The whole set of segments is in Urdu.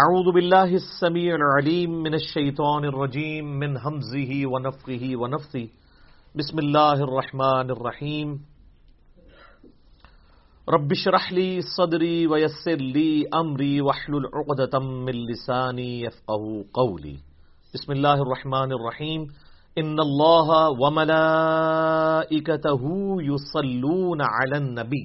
اعوذ باللہ السمیع العلیم من الشیطان الرجیم من حمزه ونفقه ونفثه بسم اللہ الرحمن الرحیم. رب اشرح لي صدری ويسر لي امری واحلل عقدة من لسانی يفقهوا قولی. بسم اللہ الرحمن الرحیم. ان اللہ وملائکته يصلون على النبی.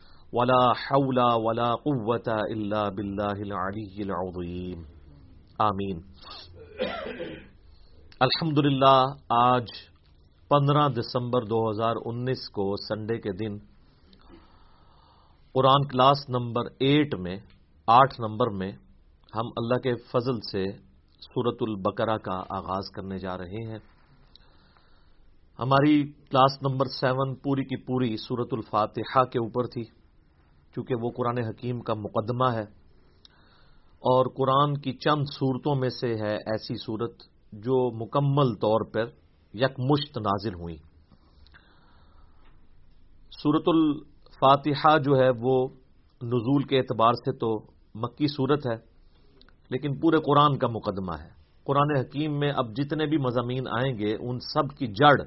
ولا حول ولا قوت الا باللہ العلی العظیم آمین. الحمد آج پندرہ دسمبر دو ہزار انیس کو سنڈے کے دن قرآن کلاس نمبر ایٹ میں، آٹھ نمبر میں ہم اللہ کے فضل سے سورت البقرہ کا آغاز کرنے جا رہے ہیں۔ ہماری کلاس نمبر سیون پوری کی پوری سورت الفاتحہ کے اوپر تھی۔ چونکہ وہ قرآن حکیم کا مقدمہ ہے اور قرآن کی چند صورتوں میں سے ہے ایسی صورت جو مکمل طور پر یک مشت نازل ہوئی۔ صورت الفاتحہ جو ہے وہ نزول کے اعتبار سے تو مکی صورت ہے، لیکن پورے قرآن کا مقدمہ ہے۔ قرآن حکیم میں اب جتنے بھی مضامین آئیں گے، ان سب کی جڑ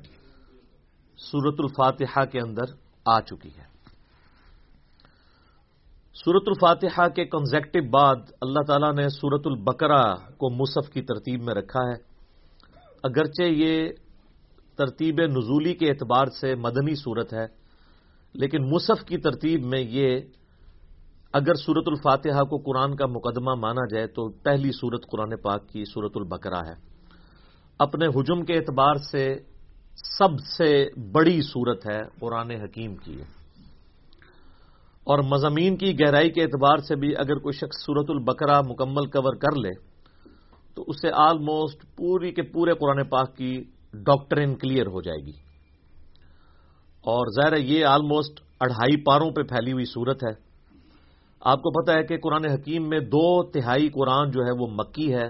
صورت الفاتحہ کے اندر آ چکی ہے۔ سورت الفاتحہ کے کنزیکٹو بعد اللہ تعالیٰ نے سورت البقرہ کو مصحف کی ترتیب میں رکھا ہے۔ اگرچہ یہ ترتیب نزولی کے اعتبار سے مدنی صورت ہے، لیکن مصحف کی ترتیب میں یہ اگر سورت الفاتحہ کو قرآن کا مقدمہ مانا جائے تو پہلی صورت قرآن پاک کی سورت البقرہ ہے۔ اپنے حجم کے اعتبار سے سب سے بڑی صورت ہے قرآن حکیم کی۔ اور مضامین کی گہرائی کے اعتبار سے بھی اگر کوئی شخص صورت البقرہ مکمل کور کر لے، تو اسے آلموسٹ پوری کے پورے قرآن پاک کی ڈاکٹرین کلیئر ہو جائے گی۔ اور ظاہر یہ آلموسٹ اڑھائی پاروں پہ پھیلی ہوئی صورت ہے۔ آپ کو پتا ہے کہ قرآن حکیم میں دو تہائی قرآن جو ہے وہ مکی ہے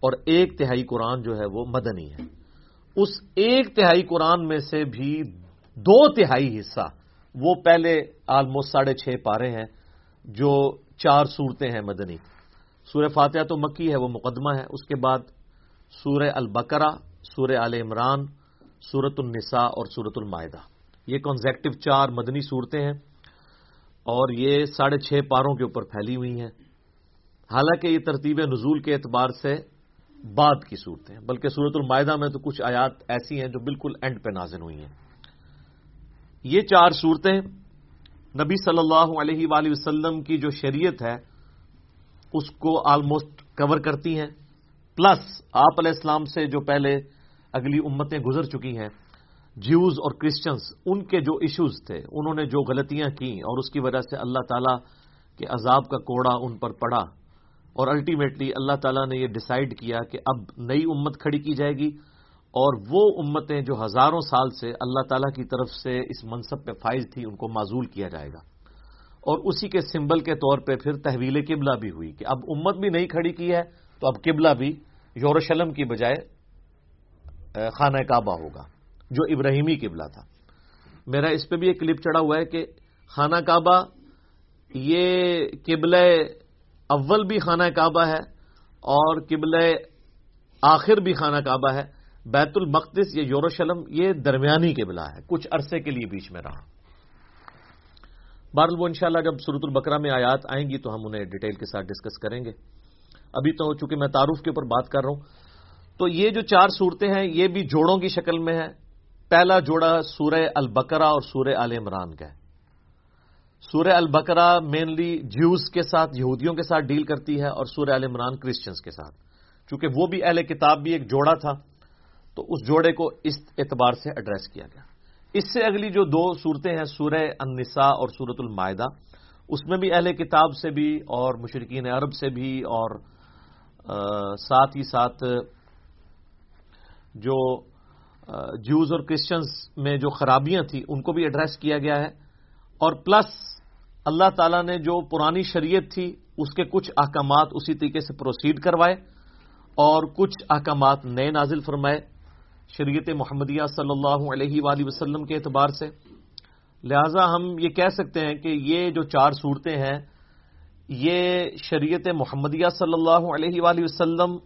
اور ایک تہائی قرآن جو ہے وہ مدنی ہے۔ اس ایک تہائی قرآن میں سے بھی دو تہائی حصہ وہ پہلے آلموسٹ ساڑھے چھ پارے ہیں جو چار صورتیں ہیں مدنی۔ سورہ فاتحہ تو مکی ہے، وہ مقدمہ ہے۔ اس کے بعد سورہ البقرہ، سورہ آل عمران سورت النساء اور سورت المائدہ۔ یہ کنزیکٹو چار مدنی صورتیں ہیں اور یہ ساڑھے چھ پاروں کے اوپر پھیلی ہوئی ہیں۔ حالانکہ یہ ترتیب نزول کے اعتبار سے بعد کی صورتیں بلکہ سورت المائدہ میں تو کچھ آیات ایسی ہیں جو بالکل اینڈ پہ نازل ہوئی ہیں۔ یہ چار صورتیں نبی صلی اللہ علیہ وآلہ وسلم کی جو شریعت ہے، اس کو آلموسٹ کور کرتی ہیں۔ پلس آپ علیہ السلام سے جو پہلے اگلی امتیں گزر چکی ہیں جیوز اور کرسچنس ان کے جو ایشوز تھے، انہوں نے جو غلطیاں کی اور اس کی وجہ سے اللہ تعالیٰ کے عذاب کا کوڑا ان پر پڑا۔ اور الٹیمیٹلی اللہ تعالیٰ نے یہ ڈسائیڈ کیا کہ اب نئی امت کھڑی کی جائے گی۔ اور وہ امتیں جو ہزاروں سال سے اللہ تعالیٰ کی طرف سے اس منصب پہ فائز تھی، ان کو معذول کیا جائے گا۔ اور اسی کے سمبل کے طور پہ پھر تحویل قبلہ بھی ہوئی کہ اب امت بھی نہیں کھڑی کی ہے تو اب قبلہ بھی یورشلم کی بجائے خانہ کعبہ ہوگا، جو ابراہیمی قبلہ تھا۔ میرا اس پہ بھی ایک کلپ چڑھا ہوا ہے کہ خانہ کعبہ، یہ قبل اول بھی خانہ کعبہ ہے اور قبل آخر بھی خانہ کعبہ ہے۔ بیت المقدس یا یوروشلم یہ درمیانی قبلہ ہے، کچھ عرصے کے لیے بیچ میں رہا۔ بارل وہ انشاءاللہ جب سورت البقرہ میں آیات آئیں گی تو ہم انہیں ڈیٹیل کے ساتھ ڈسکس کریں گے۔ ابھی تو چونکہ میں تعارف کے اوپر بات کر رہا ہوں، تو یہ جو چار صورتیں ہیں، یہ بھی جوڑوں کی شکل میں ہے پہلا جوڑا سورہ البقرہ اور سورہ آل عمران کا ہے۔ سورہ البقرہ مینلی جیوز کے ساتھ، یہودیوں کے ساتھ ڈیل کرتی ہے اور سورہ عال عمران کرسچنس کے ساتھ۔ چونکہ وہ بھی اہل کتاب بھی ایک جوڑا تھا۔ تو اس جوڑے کو اس اعتبار سے ایڈریس کیا گیا۔ اس سے اگلی جو دو صورتیں ہیں، سورہ النساء اور سورت المائدہ، اس میں بھی اہل کتاب سے بھی اور مشرقین عرب سے بھی اور ساتھ ہی ساتھ، جو جوز اور کرسچنس میں جو خرابیاں تھیں، ان کو بھی ایڈریس کیا گیا ہے۔ اور پلس اللہ تعالیٰ نے جو پرانی شریعت تھی، اس کے کچھ احکامات اسی طریقے سے پروسیڈ کروائے اور کچھ احکامات نئے نازل فرمائے۔ شریعت محمدیہ صلی اللہ علیہ وآلہ وسلم کے اعتبار سے، لہذا ہم یہ کہہ سکتے ہیں کہ یہ جو چار صورتیں ہیں، یہ شریعت محمدیہ صلی اللہ علیہ وآلہ وسلم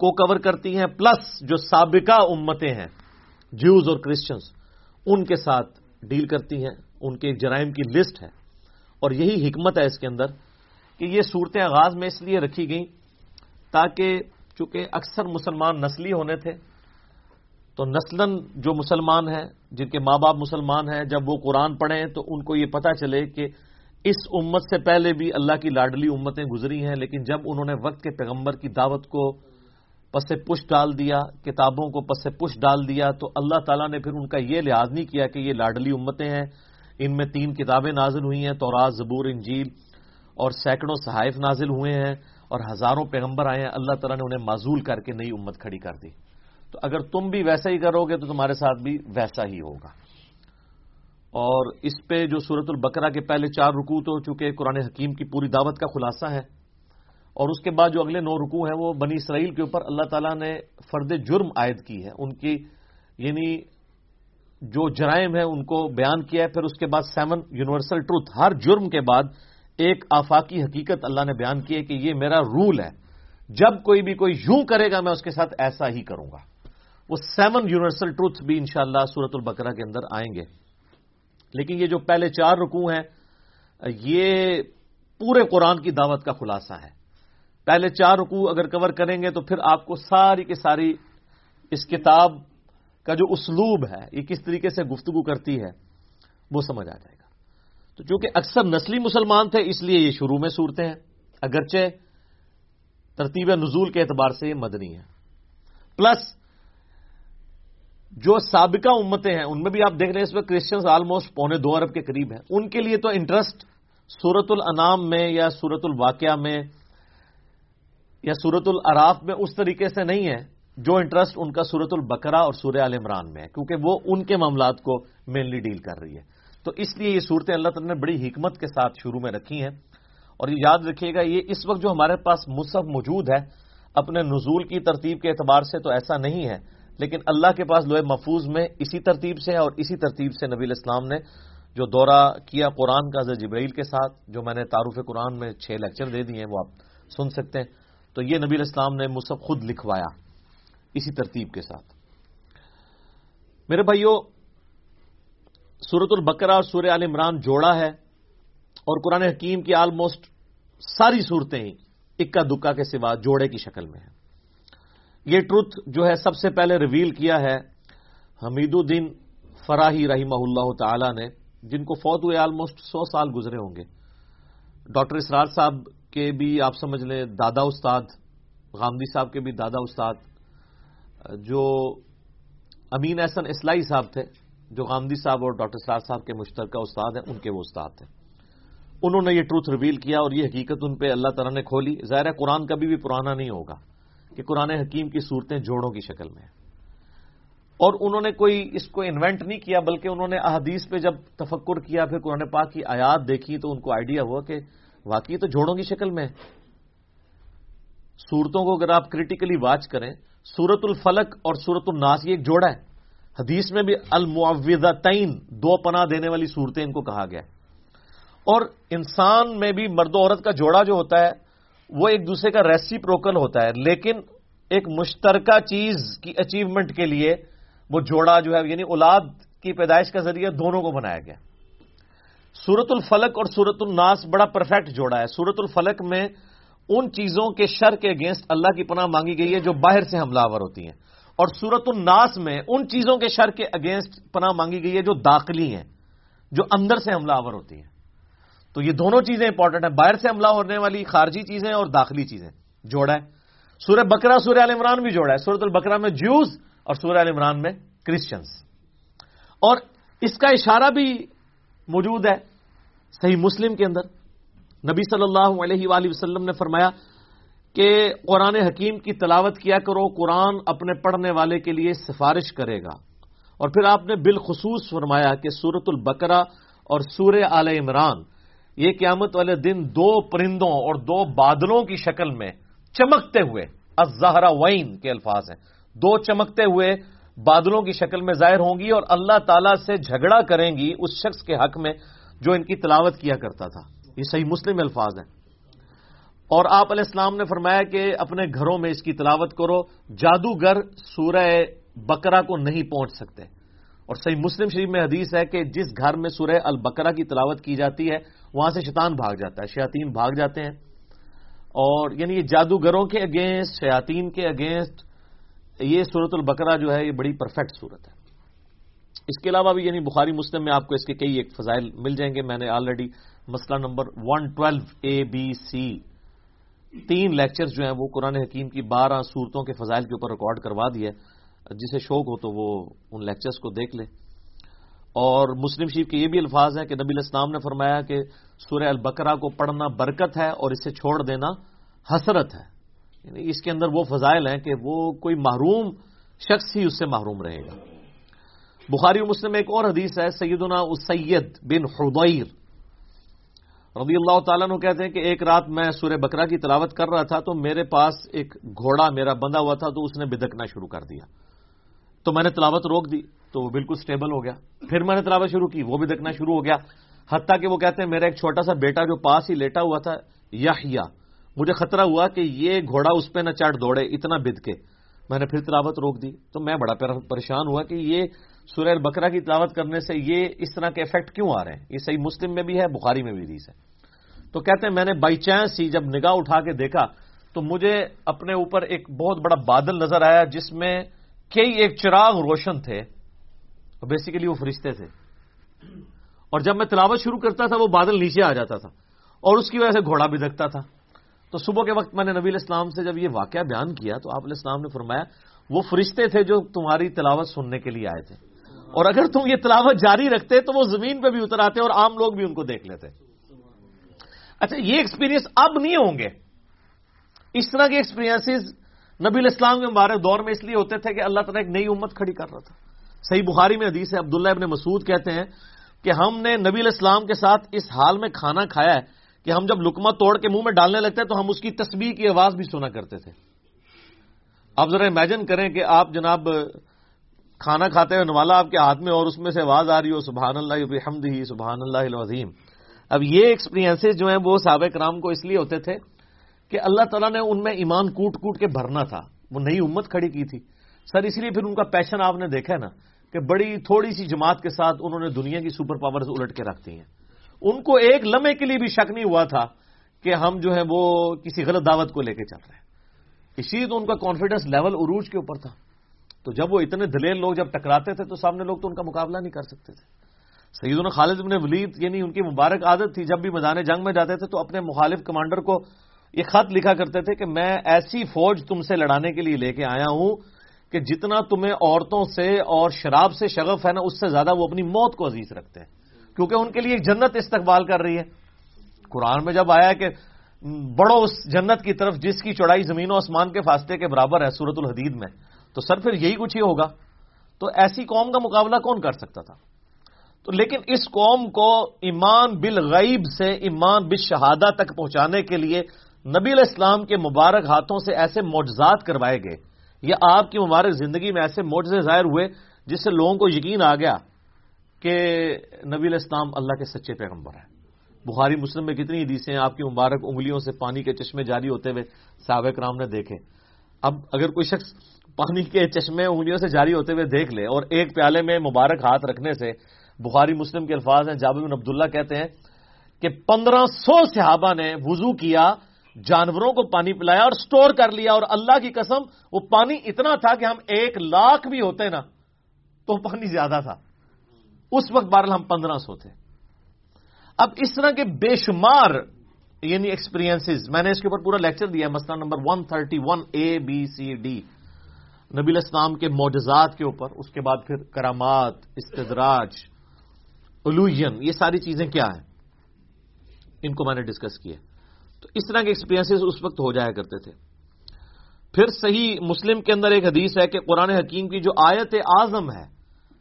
کو کور کرتی ہیں پلس جو سابقہ امتیں ہیں جیوز اور کرسچنس ان کے ساتھ ڈیل کرتی ہیں، ان کے جرائم کی لسٹ ہے۔ اور یہی حکمت ہے اس کے اندر کہ یہ صورتیں آغاز میں اس لیے رکھی گئیں تاکہ چونکہ اکثر مسلمان نسلی ہونے تھے تو نسلن جو مسلمان ہیں، جن کے ماں باپ مسلمان ہیں، جب وہ قرآن پڑھیں تو ان کو یہ پتا چلے کہ اس امت سے پہلے بھی اللہ کی لاڈلی امتیں گزری ہیں، لیکن جب انہوں نے وقت کے پیغمبر کی دعوت کو پس پش ڈال دیا، کتابوں کو پس پش ڈال دیا، تو اللہ تعالیٰ نے پھر ان کا یہ لحاظ نہیں کیا کہ یہ لاڈلی امتیں ہیں۔ ان میں تین کتابیں نازل ہوئی ہیں توراز زبور، انجیل اور سینکڑوں صحائف نازل ہوئے ہیں اور ہزاروں پیغمبر آئے ہیں۔ اللہ تعالیٰ نے انہیں معذول کر کے نئی امت کھڑی کر دی۔ تو اگر تم بھی ویسا ہی کرو گے تو تمہارے ساتھ بھی ویسا ہی ہوگا۔ اور اس پہ جو سورت البقرہ کے پہلے چار رکو تو چونکہ قرآن حکیم کی پوری دعوت کا خلاصہ ہے، اور اس کے بعد جو اگلے نو رکو ہیں وہ بنی اسرائیل کے اوپر اللہ تعالیٰ نے فرد جرم عائد کی ہے۔ ان کی یعنی جو جرائم ہے ان کو بیان کیا ہے، پھر اس کے بعد سیون یونیورسل ٹروتھ ہر جرم کے بعد ایک آفاقی حقیقت اللہ نے بیان کی ہے کہ یہ میرا رول ہے۔ جب کوئی بھی کوئی یوں کرے گا، میں اس کے ساتھ ایسا ہی کروں گا۔ وہ سیون یونیورسل ٹروتھ بھی انشاءاللہ اللہ سورت البقرہ کے اندر آئیں گے۔ لیکن یہ جو پہلے چار رکوع ہیں، یہ پورے قرآن کی دعوت کا خلاصہ ہے۔ پہلے چار رکوع اگر کور کریں گے تو پھر آپ کو ساری کی ساری اس کتاب کا جو اسلوب ہے، یہ کس طریقے سے گفتگو کرتی ہے، وہ سمجھ آ جائے گا۔ تو چونکہ اکثر نسلی مسلمان تھے، اس لیے یہ شروع میں صورتیں ہیں۔ اگرچہ ترتیب نزول کے اعتبار سے یہ مدنی ہے پلس جو سابقہ امتیں ہیں، ان میں بھی آپ دیکھ رہے ہیں، اس میں کرسچنس آلموسٹ پونے دو ارب کے قریب ہیں۔ ان کے لیے تو انٹرسٹ سورت الانام میں یا سورت الواقعہ میں یا سورت العراف میں اس طریقے سے نہیں ہے جو انٹرسٹ ان کا سورت البقرہ اور سورہ عال عمران میں ہے، کیونکہ وہ ان کے معاملات کو مینلی ڈیل کر رہی ہے۔ تو اس لیے یہ صورتیں اللہ تعالیٰ نے بڑی حکمت کے ساتھ شروع میں رکھی ہیں۔ اور یہ یاد رکھیے گا، یہ اس وقت جو ہمارے پاس مصحف موجود ہے، اپنے نزول کی ترتیب کے اعتبار سے تو ایسا نہیں ہے۔ لیکن اللہ کے پاس لوہے محفوظ میں اسی ترتیب سے اور اسی ترتیب سے نبی الاسلام نے جو دورہ کیا قرآن کا حضرت جبرائیل کے ساتھ، جو میں نے تعارف قرآن میں چھ لیکچر دے دیے ہیں، وہ آپ سن سکتے ہیں۔ تو یہ نبی الاسلام نے مصحف خود لکھوایا اسی ترتیب کے ساتھ۔ میرے بھائیوں سورت البقرہ اور سورہ عال عمران جوڑا ہے اور قرآن حکیم کی آلموسٹ ساری صورتیں اکا دکا کے سوا جوڑے کی شکل میں ہیں۔ یہ ٹروتھ جو ہے سب سے پہلے ریویل کیا ہے حمید الدین فراہی رحمہ اللہ تعالی نے، جن کو فوت ہوئے آلموسٹ سو سال گزرے ہوں گے۔ ڈاکٹر اسرار صاحب کے بھی آپ سمجھ لیں دادا استاد، غامدی صاحب کے بھی دادا استاد، جو امین احسن اسلائی صاحب تھے، جو غامدی صاحب اور ڈاکٹر سرار صاحب کے مشترکہ استاد ہیں، ان کے وہ استاد تھے۔ انہوں نے یہ ٹروتھ ریویل کیا اور یہ حقیقت ان پہ اللہ تعالیٰ نے کھولی۔ ظاہر ہے قرآن کبھی بھی پرانا نہیں ہوگا۔ کہ قرآن حکیم کی صورتیں جوڑوں کی شکل میں اور انہوں نے کوئی اس کو انوینٹ نہیں کیا، بلکہ انہوں نے احادیث پہ جب تفکر کیا، پھر قرآن پاک کی آیات دیکھی تو ان کو آئیڈیا ہوا کہ واقعی تو جوڑوں کی شکل میں صورتوں کو اگر آپ کریٹیکلی واچ کریں سورت الفلک اور سورت الناس یہ ایک جوڑا ہے۔ حدیث میں بھی المعوضتین دو پناہ دینے والی صورتیں ان کو کہا گیا اور انسان میں بھی مرد و عورت کا جوڑا جو ہوتا ہے وہ ایک دوسرے کا ریسی پروکل ہوتا ہے، لیکن ایک مشترکہ چیز کی اچیومنٹ کے لیے وہ جوڑا جو ہے یعنی اولاد کی پیدائش کا ذریعہ دونوں کو بنایا گیا۔ سورت الفلک اور سورت الناس بڑا پرفیکٹ جوڑا ہے۔ سورت الفلک میں ان چیزوں کے شر کے اگینسٹ اللہ کی پناہ مانگی گئی ہے جو باہر سے حملہ آور ہوتی ہیں۔ اور سورت الناس میں ان چیزوں کے شر کے اگینسٹ پناہ مانگی گئی ہے جو داخلی ہیں، جو اندر سے حملہ آور ہوتی ہیں۔ تو یہ دونوں چیزیں امپورٹنٹ ہیں۔ باہر سے حملہ ہونے والی خارجی چیزیں اور داخلی چیزیں جوڑا ہے۔ سورہ بکرا سورہ عال عمران بھی جوڑا ہے۔ سورت البکرا میں جوز اور سورہ عال عمران میں کرسچنس اور اس کا اشارہ بھی موجود ہے صحیح مسلم کے اندر۔ نبی صلی اللہ علیہ وآلہ وسلم نے فرمایا کہ قرآن حکیم کی تلاوت کیا کرو، قرآن اپنے پڑھنے والے کے لیے سفارش کرے گا۔ اور پھر آپ نے بالخصوص فرمایا کہ سورت البقرہ اور سور آل عمران یہ قیامت والے دن دو پرندوں اور دو بادلوں کی شکل میں چمکتے ہوئے ازہرا وین کے الفاظ ہیں، دو چمکتے ہوئے بادلوں کی شکل میں ظاہر ہوں گی اور اللہ تعالی سے جھگڑا کریں گی اس شخص کے حق میں جو ان کی تلاوت کیا کرتا تھا۔ یہ صحیح مسلم الفاظ ہیں۔ اور آپ علیہ السلام نے فرمایا کہ اپنے گھروں میں اس کی تلاوت کرو، جادوگر سورہ بکرا کو نہیں پہنچ سکتے۔ اور صحیح مسلم شریف میں حدیث ہے کہ جس گھر میں سورہ البکرا کی تلاوت کی جاتی ہے، وہاں سے شیطان بھاگ جاتا ہے، شیاطین بھاگ جاتے ہیں۔ اور یعنی یہ جادوگروں کے اگینسٹ شیاطین کے اگینسٹ یہ صورت البکرا جو ہے، یہ بڑی پرفیکٹ صورت ہے۔ اس کے علاوہ بھی یعنی بخاری مسلم میں آپ کو اس کے کئی ایک فضائل مل جائیں گے۔ میں نے آلریڈی مسئلہ number one twelve A B C تین لیکچر جو ہیں، وہ قرآن حکیم کی بارہ صورتوں کے فضائل کے اوپر ریکارڈ کروا دیا جسے شوق ہو تو وہ ان لیکچرز کو دیکھ لے۔ اور مسلم شریف کے یہ بھی الفاظ ہیں کہ نبی الاسلام نے فرمایا کہ سورہ البقرہ کو پڑھنا برکت ہے اور اسے چھوڑ دینا حسرت ہے۔ یعنی اس کے اندر وہ فضائل ہیں کہ وہ کوئی محروم شخص ہی اس سے محروم رہے گا۔ بخاری و مسلم ایک اور حدیث ہے، سیدنا اسید بن حدیر رضی اللہ تعالیٰ نے کہتے ہیں کہ ایک رات میں سورہ بکرا کی تلاوت کر رہا تھا تو میرے پاس ایک گھوڑا میرا بندہ ہوا تھا تو اس نے بدکنا شروع کر دیا۔ تو میں نے تلاوت روک دی تو وہ بالکل سٹیبل ہو گیا۔ پھر میں نے تلاوت شروع کی، وہ بھی دکھنا شروع ہو گیا۔ حتیٰ کہ وہ کہتے ہیں میرا ایک چھوٹا سا بیٹا جو پاس ہی لیٹا ہوا تھا یا مجھے خطرہ ہوا کہ یہ گھوڑا اس پہ نہ چڑھ دوڑے، اتنا بد کے۔ میں نے پھر تلاوت روک دی۔ تو میں بڑا پریشان ہوا کہ یہ سورہ بکرا کی تلاوت کرنے سے یہ اس طرح کے افیکٹ کیوں آ رہے ہیں؟ یہ صحیح مسلم میں بھی ہے، بخاری میں بھی ریس ہے۔ تو کہتے ہیں میں نے بائی چانس ہی جب نگاہ اٹھا کے دیکھا تو مجھے اپنے اوپر ایک بہت بڑا بادل نظر آیا جس میں کئی ایک چراغ روشن تھے بیسیکلی وہ فرشتے تھے۔ اور جب میں تلاوت شروع کرتا تھا وہ بادل نیچے آ جاتا تھا اور اس کی وجہ سے گھوڑا بھی دکھتا تھا۔ تو صبح کے وقت میں نے نبی اسلام سے جب یہ واقعہ بیان کیا تو آپ علیہ السلام نے فرمایا، وہ فرشتے تھے جو تمہاری تلاوت سننے کے لیے آئے تھے۔ اور اگر تم یہ تلاوت جاری رکھتے تو وہ زمین پہ بھی اتر آتے اور عام لوگ بھی ان کو دیکھ لیتے۔ اچھا یہ ایکسپیرینس اب نہیں ہوں گے۔ اس طرح کے ایکسپیرینس نبی الاسلام کے مبارک دور میں اس لیے ہوتے تھے کہ اللہ تعالیٰ ایک نئی امت کھڑی کر رہا تھا۔ صحیح بخاری میں حدیث ہے، عبداللہ ابن مسعود کہتے ہیں کہ ہم نے نبی الاسلام کے ساتھ اس حال میں کھانا کھایا ہے کہ ہم جب لکما توڑ کے منہ میں ڈالنے لگتے تو ہم اس کی تسبیح کی آواز بھی سنا کرتے تھے۔ اب ذرا امیجن کریں کہ آپ جناب کھانا کھاتے ہوئے نوالا آپ کے ہاتھ میں اور اس میں سے آواز آ رہی ہو سبحان اللہ حمد ہی سبحان اللہ العظیم۔ اب یہ ایکسپیرینس جو ہیں وہ سابق رام کو اس لیے ہوتے تھے کہ اللہ تعالیٰ نے ان میں ایمان کوٹ کوٹ کے بھرنا تھا۔ وہ نئی امت کھڑی کی تھی۔ سر اس لیے پھر ان کا پیشن آپ نے دیکھا ہے نا کہ بڑی تھوڑی سی جماعت کے ساتھ انہوں نے دنیا کی سپر پاور الٹ کے رکھتی ہیں۔ ان کو ایک لمحے کے لیے بھی شک نہیں ہوا تھا کہ ہم جو ہے وہ کسی غلط دعوت کو لے کے چل رہے ہیں۔ اسی لیے تو ان کا کانفیڈنس لیول عروج کے اوپر تھا۔ تو جب وہ اتنے دلیل لوگ جب ٹکراتے تھے تو سامنے لوگ تو ان کا مقابلہ نہیں کر سکتے تھے۔ سعید خالد ابن ولید یعنی ان کی مبارک عادت تھی، جب بھی میدان جنگ میں جاتے تھے تو اپنے مخالف کمانڈر کو یہ خط لکھا کرتے تھے کہ میں ایسی فوج تم سے لڑانے کے لیے لے کے آیا ہوں کہ جتنا تمہیں عورتوں سے اور شراب سے شغف ہے نا، اس سے زیادہ وہ اپنی موت کو عزیز رکھتے ہیں۔ کیونکہ ان کے لیے ایک جنت استقبال کر رہی ہے۔ قرآن میں جب آیا کہ بڑو اس جنت کی طرف، جس کی چوڑائی زمین و آسمان کے فاصلے کے برابر ہے سورت الحدید میں، تو سر پھر یہی کچھ ہی ہوگا۔ تو ایسی قوم کا مقابلہ کون کر سکتا تھا؟ تو لیکن اس قوم کو ایمان بالغیب سے ایمان بالشہادہ تک پہنچانے کے لیے نبی علیہ السلام کے مبارک ہاتھوں سے ایسے معجزات کروائے گئے یا آپ کی مبارک زندگی میں ایسے معجزے ظاہر ہوئے جس سے لوگوں کو یقین آ گیا کہ نبی علیہ السلام اللہ کے سچے پیغمبر ہیں۔ بخاری مسلم میں کتنی حدیثیں آپ کی مبارک انگلیوں سے پانی کے چشمے جاری ہوتے ہوئے سابق رام نے دیکھے۔ اب اگر کوئی شخص پانی کے چشمے انگلیوں سے جاری ہوتے ہوئے دیکھ لے اور ایک پیالے میں مبارک ہاتھ رکھنے سے، بخاری مسلم کے الفاظ ہیں، جابر بن عبداللہ کہتے ہیں کہ پندرہ سو صحابہ نے وضو کیا جانوروں کو پانی پلایا اور سٹور کر لیا اور اللہ کی قسم، وہ پانی اتنا تھا کہ ہم ایک لاکھ بھی ہوتے نا، تو پانی زیادہ تھا۔ اس وقت بارل ہم پندرہ سو تھے۔ اب اس طرح کے بے شمار یعنی ایکسپیرینس میں نے اس کے اوپر پورا لیکچر دیا ہے، مسئلہ number one thirty one A B C D نبی الاسلام کے معجزات کے اوپر، اس کے بعد پھر کرامات، استدراج الوژن یہ ساری چیزیں کیا ہیں؟ ان کو میں نے ڈسکس کیا۔ تو اس طرح کے ایکسپیرینس اس وقت ہو جایا کرتے تھے۔ پھر صحیح مسلم کے اندر ایک حدیث ہے کہ قرآن حکیم کی جو آیت اعظم ہے،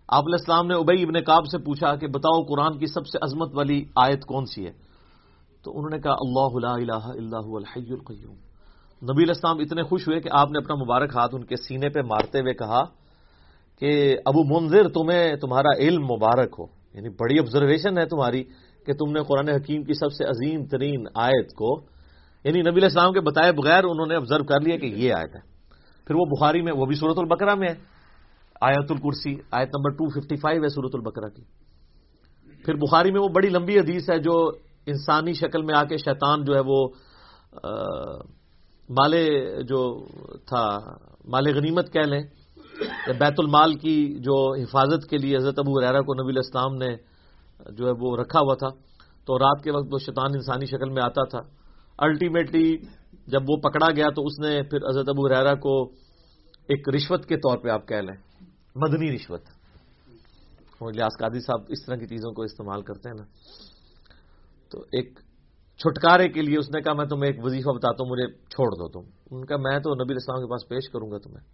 آپ علیہ السلام نے ابئی ابن کاب سے پوچھا کہ بتاؤ قرآن کی سب سے عظمت والی آیت کون سی ہے؟ تو انہوں نے کہا، اللہ لا الہ الا هو الحی القیوم۔ نبی علیہ السلام اتنے خوش ہوئے کہ آپ نے اپنا مبارک ہاتھ ان کے سینے پہ مارتے ہوئے کہا کہ ابو منظر تمہیں تمہارا علم مبارک ہو۔ یعنی بڑی آبزرویشن ہے تمہاری کہ تم نے قرآن حکیم کی سب سے عظیم ترین آیت کو یعنی نبی علیہ السلام کے بتائے بغیر انہوں نے آبزرو کر لیا کہ یہ آیت ہے۔ پھر وہ بخاری میں، وہ بھی صورت البقرہ میں ہے۔ آیت الکرسی، آیت نمبر 255 ہے صورت البقرہ کی۔ پھر بخاری میں وہ بڑی لمبی حدیث ہے جو انسانی شکل میں آ کے شیطان جو ہے وہ مال جو تھا، مال غنیمت کہہ لیں بیت المال کی جو حفاظت کے لیے حضرت ابو ریرا کو نبی الاسلام نے جو ہے وہ رکھا ہوا تھا، تو رات کے وقت وہ شیطان انسانی شکل میں آتا تھا۔ الٹیمیٹلی جب وہ پکڑا گیا تو اس نے پھر حضرت ابو ریرا کو ایک رشوت کے طور پہ آپ کہہ لیں، مدنی رشوت۔ لیاس قادی صاحب اس طرح کی چیزوں کو استعمال کرتے ہیں نا۔ تو ایک چھٹکارے کے لیے اس نے کہا، میں تمہیں ایک وظیفہ بتاتا ہوں، مجھے چھوڑ دو تم۔ ان کا میں تو نبی اسلام کے پاس پیش کروں گا تمہیں۔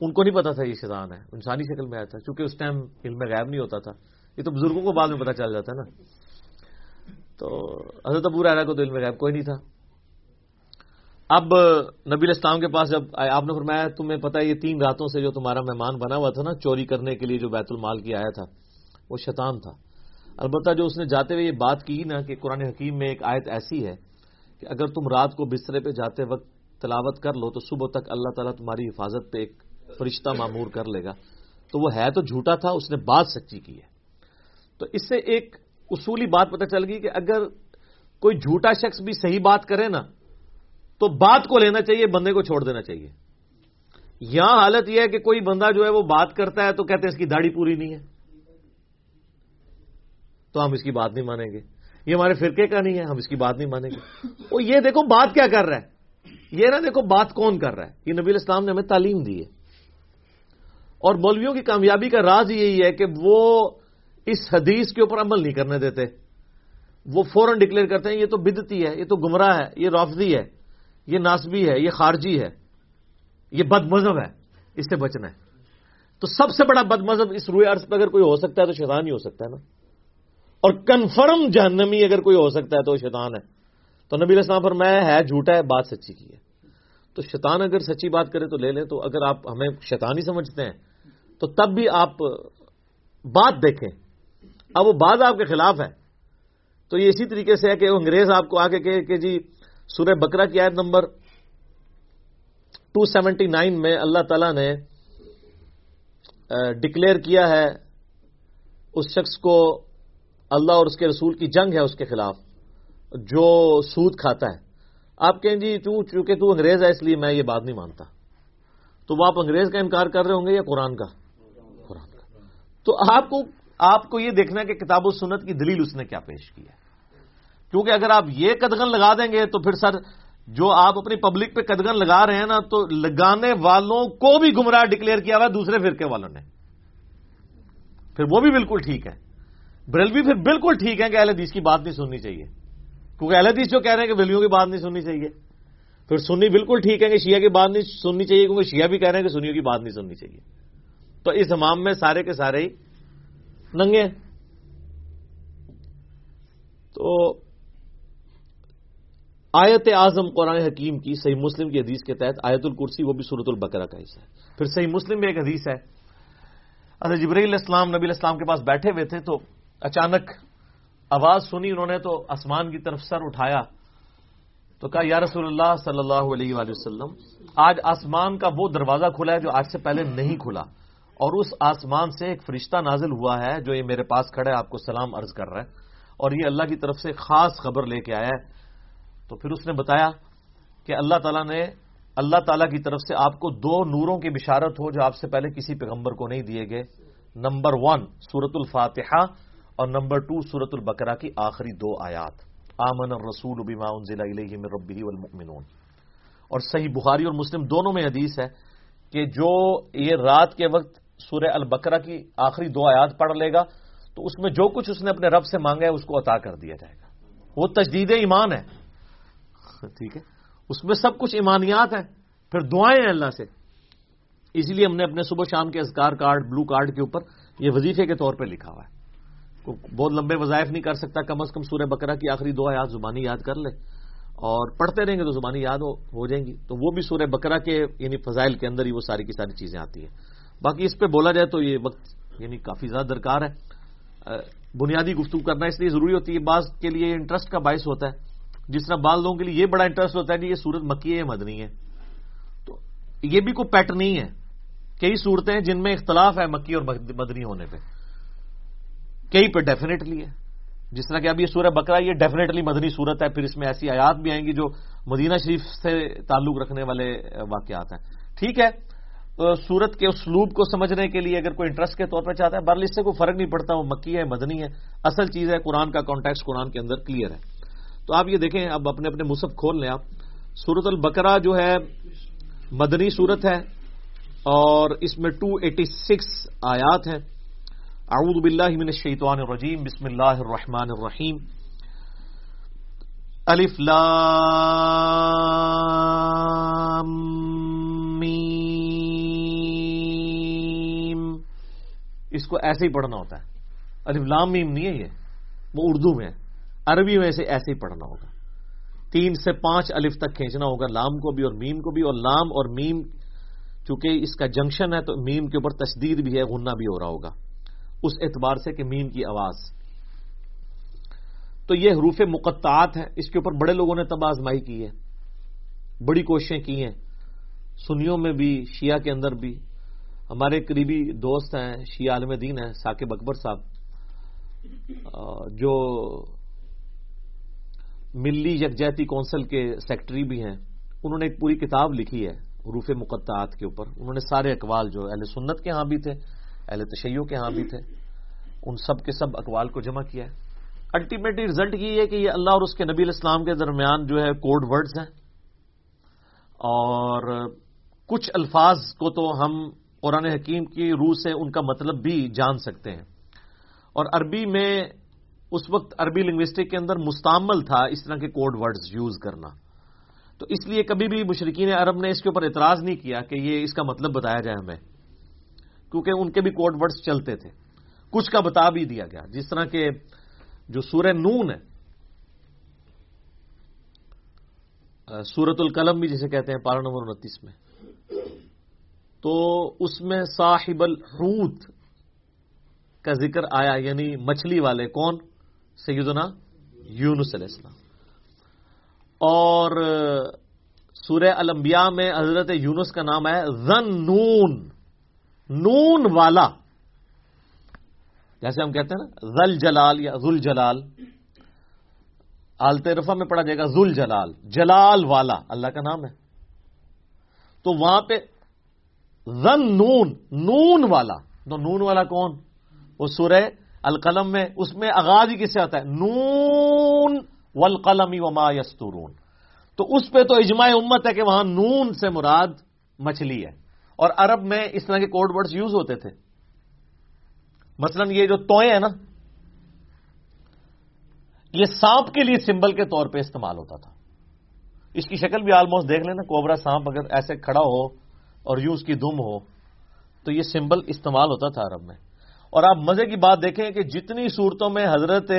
ان کو نہیں پتا تھا یہ شیطان ہے، انسانی شکل میں آیا تھا، چونکہ اس ٹائم علم غائب نہیں ہوتا تھا۔ یہ تو بزرگوں کو بعد میں پتا چل جاتا ہے نا۔ تو حضرت ابو رایا کو تو علم غائب کوئی نہیں تھا۔ اب نبی الاسلام کے پاس جب آپ نے فرمایا، تمہیں پتا یہ تین راتوں سے جو تمہارا مہمان بنا ہوا تھا نا، چوری کرنے کے لیے جو بیت المال کی آیا تھا، وہ شیطان تھا۔ البتہ جو اس نے جاتے ہوئے یہ بات کی نا کہ قرآن حکیم میں ایک آیت ایسی ہے کہ اگر تم رات کو بسترے پہ جاتے وقت تلاوت کر لو تو صبح تک اللہ تعالیٰ تمہاری حفاظت پہ ایک فرشتہ معمور کر لے گا۔ تو وہ ہے تو جھوٹا تھا، اس نے بات سچی کی ہے۔ تو اس سے ایک اصولی بات پتہ چل گئی کہ اگر کوئی جھوٹا شخص بھی صحیح بات کرے نا، تو بات کو لینا چاہیے، بندے کو چھوڑ دینا چاہیے۔ یہاں حالت یہ ہے کہ کوئی بندہ جو ہے وہ بات کرتا ہے تو کہتے ہیں اس کی داڑھی پوری نہیں ہے۔ تو ہم اس کی بات نہیں مانیں گے۔ یہ ہمارے فرقے کا نہیں ہے، ہم اس کی بات نہیں مانیں گے۔ وہ یہ دیکھو، بات کیا کر رہا ہے؟ یہ نا دیکھو، بات کون کر رہا ہے؟ یہ نبی الاسلام نے ہمیں تعلیم دی ہے۔ اور مولویوں کی کامیابی کا راز یہی ہے کہ وہ اس حدیث کے اوپر عمل نہیں کرنے دیتے۔ وہ فوراً ڈکلیئر کرتے ہیں، یہ تو بدتی ہے، یہ تو گمراہ ہے، یہ رافضی ہے، یہ ناسبی ہے، یہ خارجی ہے، یہ بد مذہب ہے، اس سے بچنا ہے۔ تو سب سے بڑا بد مذہب اس روئے عرض پہ اگر کوئی ہو سکتا ہے تو شیطان ہی ہو سکتا ہے نا۔ اور کنفرم جہنمی اگر کوئی ہو سکتا ہے تو شیطان ہے۔ تو نبی السلام پر میں ہے جھوٹا ہے، بات سچی کی ہے۔ تو شیطان اگر سچی بات کرے تو لے لیں، تو اگر آپ ہمیں شیطان ہی سمجھتے ہیں، تو تب بھی آپ بات دیکھیں۔ اب وہ بات آپ کے خلاف ہے تو یہ اسی طریقے سے ہے کہ وہ انگریز آپ کو آگے کہ جی سورہ بکرا کی آیت نمبر 279 میں اللہ تعالی نے ڈکلیئر کیا ہے، اس شخص کو اللہ اور اس کے رسول کی جنگ ہے اس کے خلاف، جو سود کھاتا ہے۔ آپ کہیں جی تو چونکہ تو انگریز ہے اس لیے میں یہ بات نہیں مانتا۔ تو وہ آپ انگریز کا انکار کر رہے ہوں گے یا قرآن کا؟ قرآن کا۔ تو آپ کو آپ کو یہ دیکھنا ہے کہ کتاب و سنت کی دلیل اس نے کیا پیش کی ہے۔ کیونکہ اگر آپ یہ قدغن لگا دیں گے تو پھر سر جو آپ اپنی پبلک پہ قدگن لگا رہے ہیں نا، تو لگانے والوں کو بھی گمراہ ڈکلیئر کیا ہوا ہے دوسرے فرقے والوں نے۔ پھر وہ بھی بالکل ٹھیک ہے۔ بریلوی پھر بالکل ٹھیک ہے کہ اہل حدیث کی بات نہیں سننی چاہیے۔ کیونکہ اہل حدیث جو کہہ رہے ہیں کہ بریلویوں کی بات نہیں سننی چاہیے۔ پھر سنی بالکل ٹھیک ہے کہ شیعہ کی بات نہیں سننی چاہیے، کیونکہ شیعہ بھی کہہ رہے ہیں کہ سنیوں کی بات نہیں سننی چاہیے۔ تو اس امام میں سارے کے سارے ہی ننگے تو آیت اعظم قرآن حکیم کی صحیح مسلم کی حدیث کے تحت آیت الکرسی وہ بھی صورت البقرہ کا حصہ ہے۔ پھر صحیح مسلم میں ایک حدیث ہے۔ اچھا جبریل اسلام نبی الاسلام کے پاس بیٹھے ہوئے تھے تو اچانک آواز سنی انہوں نے تو آسمان کی طرف سر اٹھایا۔ تو کہا، یا رسول اللہ صلی اللہ علیہ وآلہ وسلم، آج آسمان کا وہ دروازہ کھلا ہے جو آج سے پہلے نہیں کھلا۔ اور اس آسمان سے ایک فرشتہ نازل ہوا ہے جو یہ میرے پاس کھڑا ہے، آپ کو سلام عرض کر رہا ہے۔ اور یہ اللہ کی طرف سے خاص خبر لے کے آیا ہے۔ تو پھر اس نے بتایا کہ اللہ تعالیٰ نے، اللہ تعالیٰ کی طرف سے آپ کو دو نوروں کی بشارت ہو جو آپ سے پہلے کسی پیغمبر کو نہیں دیے گئے۔ نمبر ون سورت الفاتحہ اور نمبر ٹو سورت البقرہ کی آخری دو آیات۔ آمن الرسول بما انزل الیہ من ربہ والمؤمنون۔ اور صحیح بخاری اور مسلم دونوں میں حدیث ہے کہ جو یہ رات کے وقت سورہ البقرہ کی آخری دو آیات پڑھ لے گا، تو اس میں جو کچھ اس نے اپنے رب سے مانگا ہے، اس کو عطا کر دیا جائے گا۔ وہ تجدید ایمان ہے۔ ٹھیک ہے؟ اس میں سب کچھ ایمانیات ہیں۔ پھر دعائیں ہیں اللہ سے۔ اسی لیے ہم نے اپنے صبح شام کے ازکار کارڈ، بلو کارڈ کے اوپر یہ وظیفے کے طور پہ لکھا ہوا ہے۔ بہت لمبے وظائف نہیں کر سکتا، کم از کم سورہ بکرا کی آخری دو آیات زبانی یاد کر لے۔ اور پڑھتے رہیں گے تو زبانی یاد ہو جائیں گی۔ تو وہ بھی سورہ بکرا کے یعنی فضائل کے اندر ہی وہ ساری کی ساری چیزیں آتی ہیں۔ باقی اس پہ بولا جائے تو یہ وقت یعنی کافی زیادہ درکار ہے۔ بنیادی گفتگو کرنا اس لیے ضروری ہوتی ہے، بعض کے لیے انٹرسٹ کا باعث ہوتا ہے۔ جس طرح بعض لوگوں کے لیے یہ بڑا انٹرسٹ ہوتا ہے کہ یہ سورت مکی ہے یا مدنی ہے۔ تو یہ بھی کوئی پیٹ نہیں ہے۔ کئی صورتیں ہیں جن میں اختلاف ہے مکی اور مدنی ہونے پہ۔ کئی پہ ڈیفینیٹلی ہے۔ جس طرح کہ اب یہ سورہ بکرا یہ ڈیفینیٹلی مدنی صورت ہے، پھر اس میں ایسی آیات بھی آئیں گی جو مدینہ شریف سے تعلق رکھنے والے واقعات ہیں۔ ٹھیک ہے سورت کے اسلوب کو سمجھنے کے لیے اگر کوئی انٹرسٹ کے طور پہ چاہتا ہے برل اس سے کوئی فرق نہیں پڑتا، وہ مکی ہے، مدنی ہے، اصل چیز ہے، قرآن کا کانٹیکس قرآن کے اندر کلیئر ہے۔ تو آپ یہ دیکھیں، اب اپنے اپنے مصحف کھول لیں آپ۔ سورت البقرہ جو ہے، مدنی صورت ہے اور اس میں ٹو ایٹی سکس آیات ہیں۔ اعوذ باللہ من الشیطان الرجیم، بسم اللہ الرحمن الرحیم۔ الف لام اس کو ایسے ہی پڑھنا ہوتا ہے۔ الف لام میم نہیں ہے یہ۔ وہ اردو میں ہے۔ عربی میں سے ایسے ہی پڑھنا ہوگا۔ تین سے پانچ الف تک کھینچنا ہوگا لام کو بھی اور میم کو بھی۔ اور لام اور میم، چونکہ اس کا جنکشن ہے تو میم کے اوپر تشدید بھی ہے، غنہ بھی ہو رہا ہوگا۔ اس اعتبار سے کہ میم کی آواز۔ تو یہ حروف مقطعات ہیں۔ اس کے اوپر بڑے لوگوں نے تب آزمائی کی ہے۔ بڑی کوششیں کی ہیں۔ سنیوں میں بھی، شیعہ کے اندر بھی۔ ہمارے قریبی دوست ہیں، شیعہ عالم دین ہیں، ثاقب اکبر صاحب۔ جو ملی یکجہتی کونسل کے سیکٹری بھی ہیں۔ انہوں نے ایک پوری کتاب لکھی ہے حروف مقطعات کے اوپر۔ انہوں نے سارے اقوال جو اہل سنت کے ہاں بھی تھے، اہل تشیعوں کے ہاں بھی تھے، ان سب کے سب اقوال کو جمع کیا ہے۔ الٹیمیٹلی رزلٹ یہ ہے کہ یہ اللہ اور اس کے نبی الاسلام کے درمیان جو ہے کوڈ ورڈز ہیں۔ اور کچھ الفاظ کو تو ہم قرآن حکیم کی روح سے ان کا مطلب بھی جان سکتے ہیں۔ اور عربی میں اس وقت عربی لنگوسٹک کے اندر مستعمل تھا اس طرح کے کوڈ ورڈز یوز کرنا۔ تو اس لیے کبھی بھی مشرقین عرب نے اس کے اوپر اعتراض نہیں کیا کہ یہ اس کا مطلب بتایا جائے ہمیں۔ کیونکہ ان کے بھی کوڈ ورڈز چلتے تھے۔ کچھ کا بتا بھی دیا گیا۔ جس طرح کے جو سورہ نون ہے سورت القلم بھی جسے کہتے ہیں پارا نمبر انتیس میں۔ تو اس میں صاحب الحوت کا ذکر آیا یعنی مچھلی والے، کون؟ سیدنا یونس علیہ السلام۔ اور سورہ الانبیاء میں حضرت یونس کا نام ہے زن نون۔ نون والا، جیسے ہم کہتے ہیں نا زل جلال یا ذل جلال۔ آلت رفا میں پڑھا جائے گا ذل جلال جلال والا، اللہ کا نام ہے۔ تو وہاں پہ زن نون نون والا۔ تو نون والا کون؟ وہ سورہ القلم میں، اس میں آغاز ہی کس سے آتا ہے؟ نون والقلم وما یسترون۔ تو اس پہ تو اجماع امت ہے کہ وہاں نون سے مراد مچھلی ہے۔ اور عرب میں اس طرح کے کوڈ ورڈز یوز ہوتے تھے۔ مثلا یہ جو توئے ہیں نا، یہ سانپ کے لیے سمبل کے طور پہ استعمال ہوتا تھا۔ اس کی شکل بھی آلموسٹ دیکھ لینا، کوبرا سانپ اگر ایسے کھڑا ہو اور یوں اس کی دم ہو، تو یہ سمبل استعمال ہوتا تھا عرب میں۔ اور آپ مزے کی بات دیکھیں کہ جتنی صورتوں میں حضرت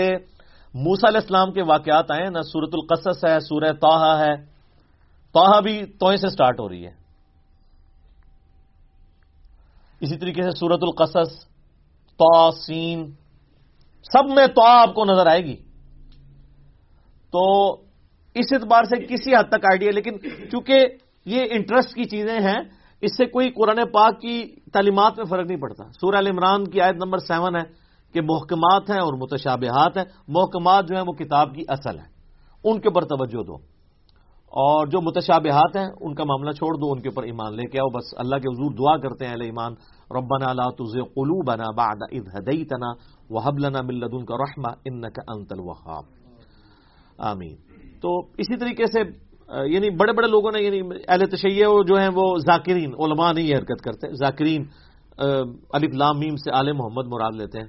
موسا علیہ السلام کے واقعات آئے نا سورت القصص ہے سورہ توحا ہے توحا بھی توئیں سے سٹارٹ ہو رہی ہے۔ اسی طریقے سے سورت القصص تو سین، سب میں تو آپ کو نظر آئے گی۔ تو اس اعتبار سے کسی حد تک آئیڈیا لیکن چونکہ یہ انٹرسٹ کی چیزیں ہیں اس سے کوئی قرآن پاک کی تعلیمات میں فرق نہیں پڑتا۔ سورہ عمران کی آیت نمبر سیون ہے کہ محکمات ہیں اور متشابہات ہیں۔ محکمات جو ہیں وہ کتاب کی اصل ہے ان کے اوپر توجہ دو۔ اور جو متشابہات ہیں، ان کا معاملہ چھوڑ دو، ان کے اوپر ایمان لے کے آؤ۔ بس اللہ کے حضور دعا کرتے ہیں ایمان، ربنا لا تزغ قلوبنا بعد اذ هديتنا وهب لنا من لدنك رحمه انك انت الوهاب۔ آمین۔ تو اسی طریقے سے یعنی بڑے بڑے لوگوں نے یعنی اہل تشیع جو ہیں وہ ذاکرین، علماء نہیں حرکت کرتے، ذاکرین الف لام میم سے آل محمد مراد لیتے ہیں۔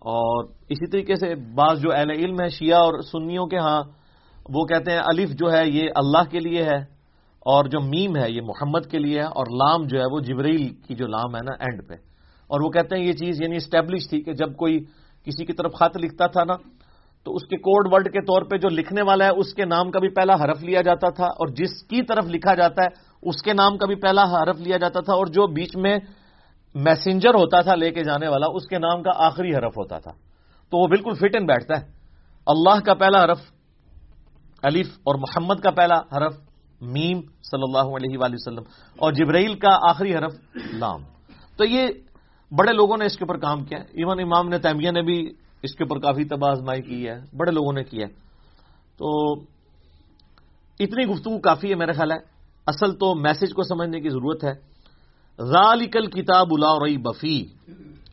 اور اسی طریقے سے بعض جو اہل علم ہے شیعہ اور سنیوں کے ہاں وہ کہتے ہیں الف جو ہے یہ اللہ کے لیے ہے اور جو میم ہے یہ محمد کے لیے ہے اور لام جو ہے وہ جبریل کی جو لام ہے نا اینڈ پہ۔ اور وہ کہتے ہیں یہ چیز یعنی اسٹیبلش تھی کہ جب کوئی کسی کی طرف خط لکھتا تھا نا تو اس کے کوڈ ورڈ کے طور پہ جو لکھنے والا ہے، اس کے نام کا بھی پہلا حرف لیا جاتا تھا اور جس کی طرف لکھا جاتا ہے، اس کے نام کا بھی پہلا حرف لیا جاتا تھا اور جو بیچ میں میسنجر ہوتا تھا لے کے جانے والا، اس کے نام کا آخری حرف ہوتا تھا۔ تو وہ بالکل فٹ ان بیٹھتا ہے۔ اللہ کا پہلا حرف الف اور محمد کا پہلا حرف میم صلی اللہ علیہ وآلہ وسلم اور جبرائیل کا آخری حرف لام۔ تو یہ بڑے لوگوں نے اس کے اوپر کام کیا۔ ایون امام نے تیمیہ نے بھی اس کے اوپر کافی تباہ آزمائی کی ہے، بڑے لوگوں نے کیا تو اتنی گفتگو کافی ہے میرا خیال ہے۔ اصل تو میسج کو سمجھنے کی ضرورت ہے۔ ذالکل کتاب الا رئی بفی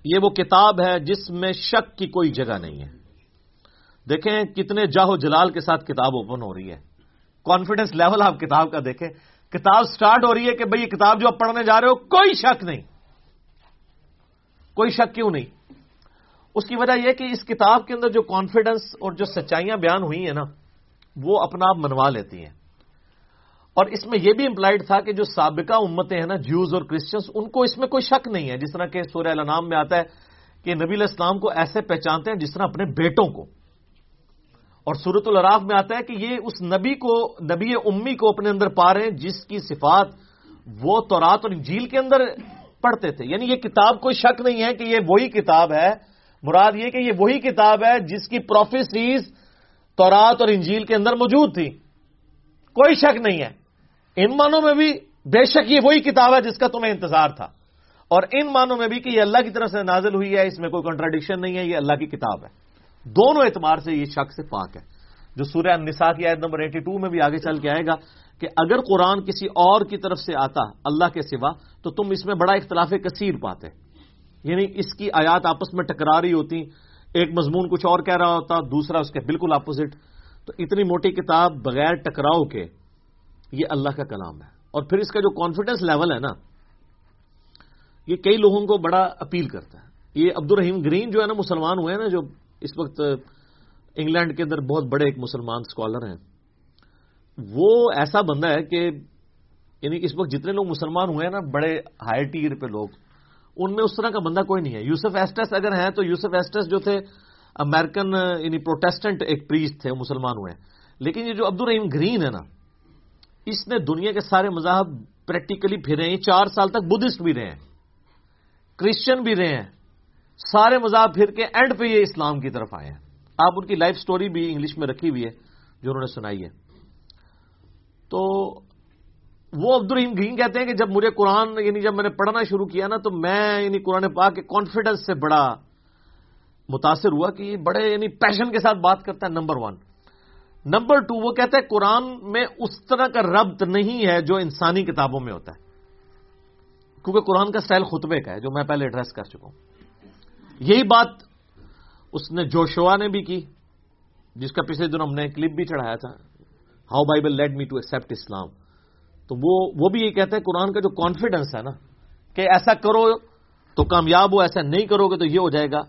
یہ وہ کتاب ہے جس میں شک کی کوئی جگہ نہیں ہے۔ دیکھیں کتنے جاہو جلال کے ساتھ کتاب اوپن ہو رہی ہے۔ کانفیڈنس لیول آپ کتاب کا دیکھیں۔ کتاب سٹارٹ ہو رہی ہے کہ بھئی یہ کتاب جو آپ پڑھنے جا رہے ہو، کوئی شک نہیں۔ کوئی شک کیوں نہیں؟ اس کی وجہ یہ کہ اس کتاب کے اندر جو کانفیڈنس اور جو سچائیاں بیان ہوئی ہیں نا، وہ اپنا آپ منوا لیتی ہیں۔ اور اس میں یہ بھی امپلائڈ تھا کہ جو سابقہ امتیں ہیں نا جیوز اور کرسچنس ان کو اس میں کوئی شک نہیں ہے۔ جس طرح کہ سورہ الانام میں آتا ہے کہ نبی علیہ السلام کو ایسے پہچانتے ہیں جس طرح اپنے بیٹوں کو۔ اور سورت الراف میں آتا ہے کہ یہ اس نبی کو، نبی امی کو اپنے اندر پا رہے ہیں، جس کی صفات وہ تورات اور انجیل کے اندر پڑھتے تھے۔ یعنی یہ کتاب کوئی شک نہیں ہے کہ یہ وہی کتاب ہے مراد یہ کہ یہ وہی کتاب ہے جس کی پروفیسریز تورات اور انجیل کے اندر موجود تھی۔ کوئی شک نہیں ہے۔ ان مانوں میں بھی بے شک یہ وہی کتاب ہے جس کا تمہیں انتظار تھا۔ اور ان مانوں میں بھی کہ یہ اللہ کی طرف سے نازل ہوئی ہے، اس میں کوئی کنٹراڈکشن نہیں ہے، یہ اللہ کی کتاب ہے۔ دونوں اعتبار سے یہ شک سے پاک ہے۔ جو سورہ نساء کی آیت نمبر ایٹی ٹو میں بھی آگے چل کے آئے گا کہ اگر قرآن کسی اور کی طرف سے آتا اللہ کے سوا، تو تم اس میں بڑا اختلاف کثیر پاتے۔ یعنی اس کی آیات آپس میں ٹکرا رہی ہوتی ایک مضمون کچھ اور کہہ رہا ہوتا، دوسرا اس کے بالکل اپوزٹ۔ تو اتنی موٹی کتاب بغیر ٹکراؤ کے یہ اللہ کا کلام ہے۔ اور پھر اس کا جو کانفیڈنس لیول ہے نا، یہ کئی لوگوں کو بڑا اپیل کرتا ہے۔ یہ عبد الرحیم گرین جو ہے نا، مسلمان ہوئے ہیں نا، جو اس وقت انگلینڈ کے اندر بہت بڑے ایک مسلمان اسکالر ہیں۔ وہ ایسا بندہ ہے کہ یعنی اس وقت جتنے لوگ مسلمان ہوئے ہیں نا، بڑے ہائی ٹیئر پہ لوگ۔ ان میں اس طرح کا بندہ کوئی نہیں ہے۔ یوسف ایسٹس اگر ہیں تو یوسف ایسٹس جو تھے امیرکن یعنی پروٹیسٹنٹ ایک پریس تھے مسلمان ہوئے۔ لیکن یہ جو عبد الرحیم گرین ہے نا، اس نے دنیا کے سارے مذاہب پریکٹیکلی پھرے ہیں۔ چار سال تک بدھسٹ بھی رہے ہیں۔ کرسچن بھی رہے ہیں۔ سارے مذاہب پھر کے اینڈ پہ یہ اسلام کی طرف آئے ہیں۔ آپ ان کی لائف سٹوری بھی انگلش میں رکھی ہوئی ہے، جو انہوں نے سنائی ہے۔ تو وہ عبد الرحیم گھین کہتے ہیں کہ جب مجھے قرآن یعنی جب میں نے پڑھنا شروع کیا نا، تو میں یعنی قرآن پاک کے کانفیڈنس سے بڑا متاثر ہوا کہ یہ بڑے یعنی پیشن کے ساتھ بات کرتا ہے نمبر ون نمبر ٹو وہ کہتا ہے قرآن میں اس طرح کا ربط نہیں ہے جو انسانی کتابوں میں ہوتا ہے. کیونکہ قرآن کا سٹائل خطبے کا ہے، جو میں پہلے ایڈریس کر چکا ہوں. یہی بات اس نے جوشوا نے بھی کی، جس کا پچھلے دن ہم نے کلپ بھی چڑھایا تھا. How Bible let me to accept Islam تو وہ وہ بھی یہ کہتے ہیں قرآن کا جو کانفیڈنس ہے نا، کہ ایسا کرو تو کامیاب ہو، ایسا نہیں کرو گے تو یہ ہو جائے گا۔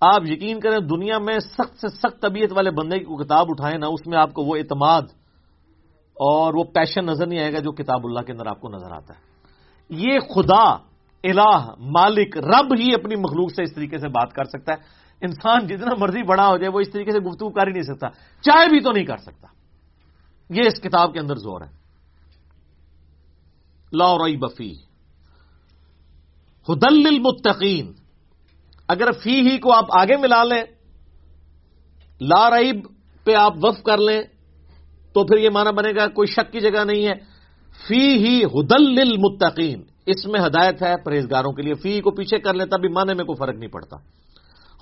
آپ یقین کریں دنیا میں سخت سے سخت طبیعت والے بندے کی کتاب اٹھائیں نا، اس میں آپ کو وہ اعتماد اور وہ پیشن نظر نہیں آئے گا جو کتاب اللہ کے اندر آپ کو نظر آتا ہے۔ یہ خدا، الہ، مالک، رب ہی اپنی مخلوق سے اس طریقے سے بات کر سکتا ہے۔ انسان جتنا مرضی بڑا ہو جائے، وہ اس طریقے سے گفتگو کر ہی نہیں سکتا۔ چاہے بھی تو نہیں کر سکتا۔ یہ اس کتاب کے اندر زور ہے۔ لا روئی بفی ہدل المتقین اگر فی ہی کو آپ آگے ملا لیں، لا رعیب پہ آپ وف کر لیں، تو پھر یہ مانا بنے گا کوئی شک کی جگہ نہیں ہے۔ فی ہی ہدل للمتقین۔ اس میں ہدایت ہے پرہیزگاروں کے لیے۔ فی کو پیچھے کر لیں، تبھی مانے میں کوئی فرق نہیں پڑتا۔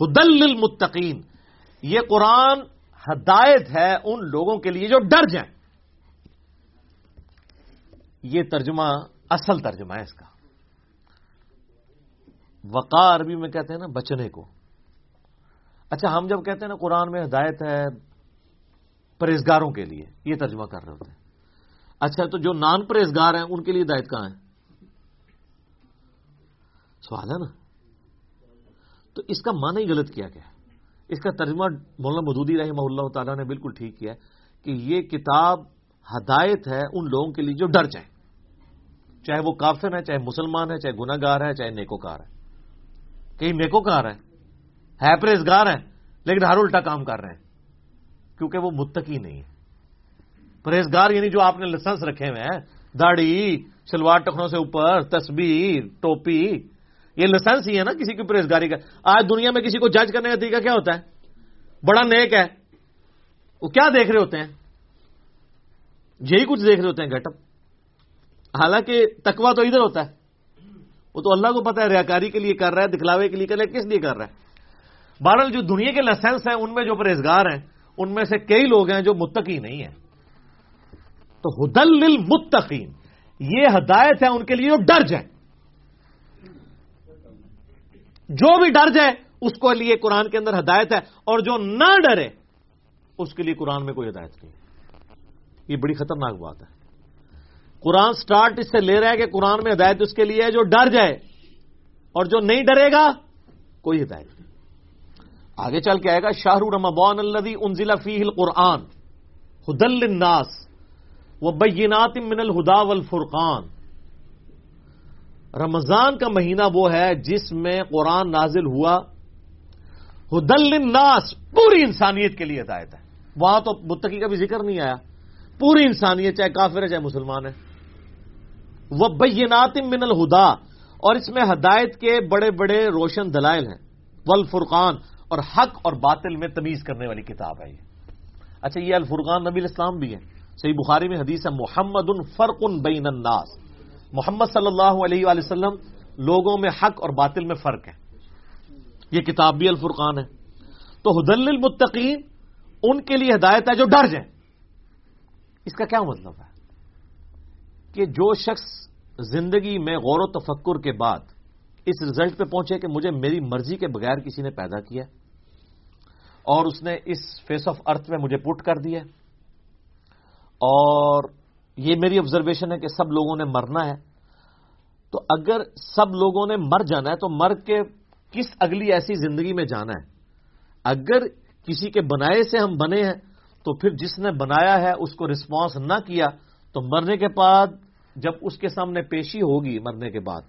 ہدل للمتقین۔ یہ قرآن ہدایت ہے ان لوگوں کے لیے جو ڈر جائیں۔ یہ ترجمہ اصل ترجمہ ہے اس کا۔ وقار عربی میں کہتے ہیں نا بچنے کو۔ اچھا ہم جب کہتے ہیں نا قرآن میں ہدایت ہے پرہیزگاروں کے لیے، یہ ترجمہ کر رہے ہوتے ہیں۔ اچھا تو جو نان پرہیزگار ہیں، ان کے لیے ہدایت کہاں ہے؟ سوال ہے نا۔ تو اس کا معنی ہی غلط کیا گیا اس کا ترجمہ مولانا مدودی رحمہ اللہ تعالیٰ نے بالکل ٹھیک کیا کہ یہ کتاب ہدایت ہے ان لوگوں کے لیے جو ڈر جائیں۔ چاہے وہ کافر ہے چاہے مسلمان ہے چاہے گناگار ہے چاہے نیکوکار ہے کہیں نیکوکار ہے ہے پرہزگار ہے لیکن ہر الٹا کام کر رہے ہیں۔ کیونکہ وہ متقی نہیں ہے پرہیزگار یعنی جو آپ نے لائسنس رکھے ہوئے ہیں، داڑھی، شلوار ٹکڑوں سے اوپر تصویر ٹوپی، یہ لائسنس ہی ہے نا کسی کی پرہیزگاری کا۔ آج دنیا میں کسی کو جج کرنے کا طریقہ کیا ہوتا ہے؟ بڑا نیک ہے۔ وہ کیا دیکھ رہے ہوتے ہیں؟ یہی کچھ دیکھ رہے ہوتے ہیں گٹپ حالانکہ تکوا تو ادھر ہوتا ہے۔ وہ تو اللہ کو پتا ہے، ریاکاری کے لیے کر رہا ہے، دکھلاوے کے لیے کر رہا ہے، کس لیے کر رہا ہے۔ بہرحال جو دنیا کے لائسنس ہیں، ان میں جو پرہیزگار ہیں، ان میں سے کئی لوگ ہیں جو متقی نہیں ہیں۔ تو ہدل للمتقین یہ ہدایت ہے، ان کے لیے جو ڈر جائے۔ جو بھی ڈر جائے، اس کو لیے قرآن کے اندر ہدایت ہے۔ اور جو نہ ڈرے، اس کے لیے قرآن میں کوئی ہدایت نہیں۔ یہ بڑی خطرناک بات ہے۔ قرآن سٹارٹ اس سے لے رہا ہے کہ قرآن میں ہدایت اس کے لیے ہے جو ڈر جائے اور جو نہیں ڈرے گا، کوئی ہدایت نہیں۔ آگے چل کے آئے گا شاہ رمضان الدی انزلہ فی القرآن، ہدل الناس وہ بینات من الہدا والفرقان۔ رمضان کا مہینہ وہ ہے جس میں قرآن نازل ہوا۔ ہدل الناس پوری انسانیت کے لیے ہدایت ہے۔ وہاں تو متقی کا بھی ذکر نہیں آیا۔ پوری انسانیت، چاہے کافر ہے، چاہے مسلمان ہے۔ وہ بینات من الہدا، اور اس میں ہدایت کے بڑے بڑے روشن دلائل ہیں۔ والفرقان، اور حق اور باطل میں تمیز کرنے والی کتاب ہے یہ۔ اچھا یہ الفرقان نبی الاسلام بھی ہے صحیح بخاری میں حدیث ہے، محمد فرق بین الناس۔ محمد صلی اللہ علیہ وآلہ وسلم لوگوں میں حق اور باطل میں فرق ہے۔ یہ کتاب بھی الفرقان ہے۔ تو حدل المتقین ان کے لیے ہدایت ہے جو ڈر جائیں۔ اس کا کیا مطلب ہے؟ کہ جو شخص زندگی میں غور و تفکر کے بعد اس رزلٹ پہ پہنچے کہ مجھے میری مرضی کے بغیر کسی نے پیدا کیا اور اس نے اس فیس آف ارتھ میں مجھے پٹ کر دیا اور یہ میری آبزرویشن ہے کہ سب لوگوں نے مرنا ہے تو اگر سب لوگوں نے مر جانا ہے تو مر کے کس اگلی ایسی زندگی میں جانا ہے؟ اگر کسی کے بنائے سے ہم بنے ہیں تو پھر جس نے بنایا ہے اس کو رسپانس نہ کیا تو مرنے کے بعد جب اس کے سامنے پیشی ہوگی مرنے کے بعد،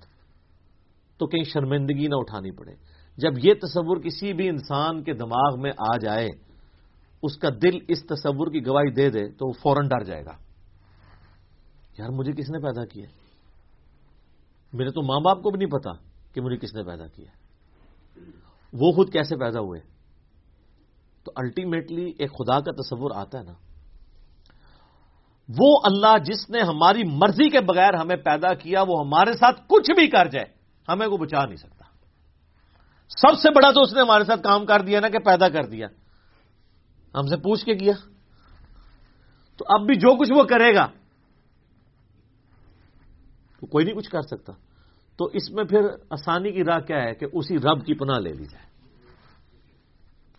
تو کہیں شرمندگی نہ اٹھانی پڑے۔ جب یہ تصور کسی بھی انسان کے دماغ میں آ جائے، اس کا دل اس تصور کی گواہی دے دے، تو وہ فوراً ڈر جائے گا۔ یار، مجھے کس نے پیدا کیا؟ میرے تو ماں باپ کو بھی نہیں پتا کہ مجھے کس نے پیدا کیا۔ وہ خود کیسے پیدا ہوئے؟ تو الٹیمیٹلی ایک خدا کا تصور آتا ہے نا۔ وہ اللہ جس نے ہماری مرضی کے بغیر ہمیں پیدا کیا، وہ ہمارے ساتھ کچھ بھی کر جائے، ہمیں کو بچا نہیں سکتا۔ سب سے بڑا تو اس نے ہمارے ساتھ کام کر دیا نا کہ پیدا کر دیا۔ ہم سے پوچھ کے کیا۔ تو اب بھی جو کچھ وہ کرے گا، تو کوئی نہیں کچھ کر سکتا۔ تو اس میں پھر آسانی کی راہ کیا ہے کہ اسی رب کی پناہ لے لی جائے۔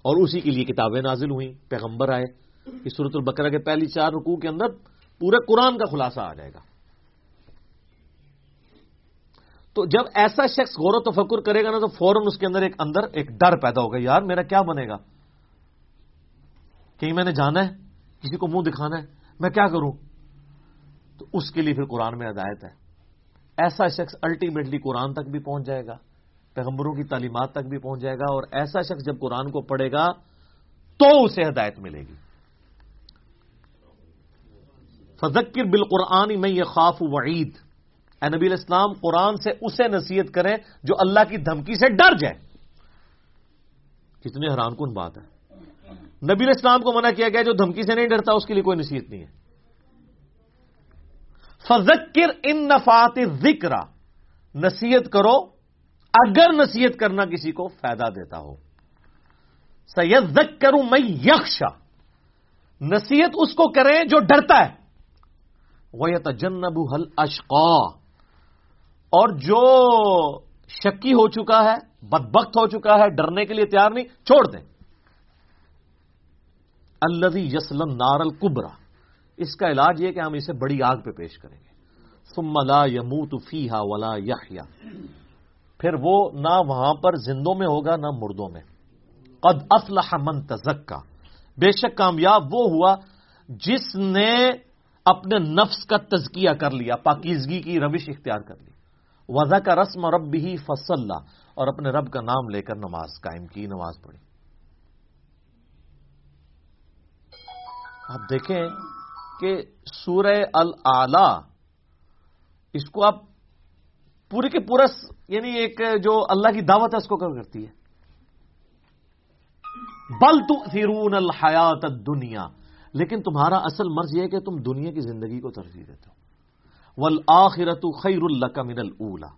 اور اسی کے لیے کتابیں نازل ہوئیں، پیغمبر آئے۔ اس صورت البقرہ کے پہلی چار رکوع کے اندر پورے قرآن کا خلاصہ آ جائے گا۔ تو جب ایسا شخص غور و تفکر کرے گا نا تو فوراً اس کے اندر ایک اندر ایک ڈر پیدا ہوگا، یار میرا کیا بنے گا؟ کہیں میں نے جانا ہے، کسی کو منہ دکھانا ہے، میں کیا کروں؟ تو اس کے لیے پھر قرآن میں ہدایت ہے۔ ایسا شخص الٹیمیٹلی قرآن تک بھی پہنچ جائے گا، پیغمبروں کی تعلیمات تک بھی پہنچ جائے گا، اور ایسا شخص جب قرآن کو پڑھے گا تو اسے ہدایت ملے گی۔ فذکر بالقرآن میں یہ خوف وعید۔ اے نبی الاسلام قرآن سے اسے نصیحت کریں جو اللہ کی دھمکی سے ڈر جائے۔ کتنی حیران کن بات ہے۔ نبی الاسلام کو منع کیا گیا جو دھمکی سے نہیں ڈرتا، اس کے لیے کوئی نصیحت نہیں ہے۔ فذکر ان نفات ذکر نصیحت کرو اگر نصیحت کرنا کسی کو فائدہ دیتا ہو۔ سید کروں میں یکشا نصیحت اس کو کریں جو ڈرتا ہے۔ وہ حل اشقا اور جو شکی ہو چکا ہے، بدبخت ہو چکا ہے، ڈرنے کے لیے تیار نہیں، چھوڑ دیں۔ الزی یسلم نارل کبرا اس کا علاج یہ کہ ہم اسے بڑی آگ پہ پیش کریں گے۔ ثم لا يموت فيها ولا يحيا پھر وہ نہ وہاں پر زندوں میں ہوگا، نہ مردوں میں۔ قد افلح من تزکا بے شک کامیاب وہ ہوا جس نے اپنے نفس کا تزکیہ کر لیا، پاکیزگی کی روش اختیار کر لی۔ وضا کا رسم رب بھی فصل اور اپنے رب کا نام لے کر نماز قائم کی، نماز پڑھی۔ آپ دیکھیں کہ سورہ العلا، اس کو آپ پورے کے پورا یعنی ایک جو اللہ کی دعوت ہے، اس کو کر کرتی ہے۔ بل تو الحیات دنیا لیکن تمہارا اصل مرض یہ ہے کہ تم دنیا کی زندگی کو ترجیح دیتے ہو۔ ول آخرت خیر اللہ کا من الا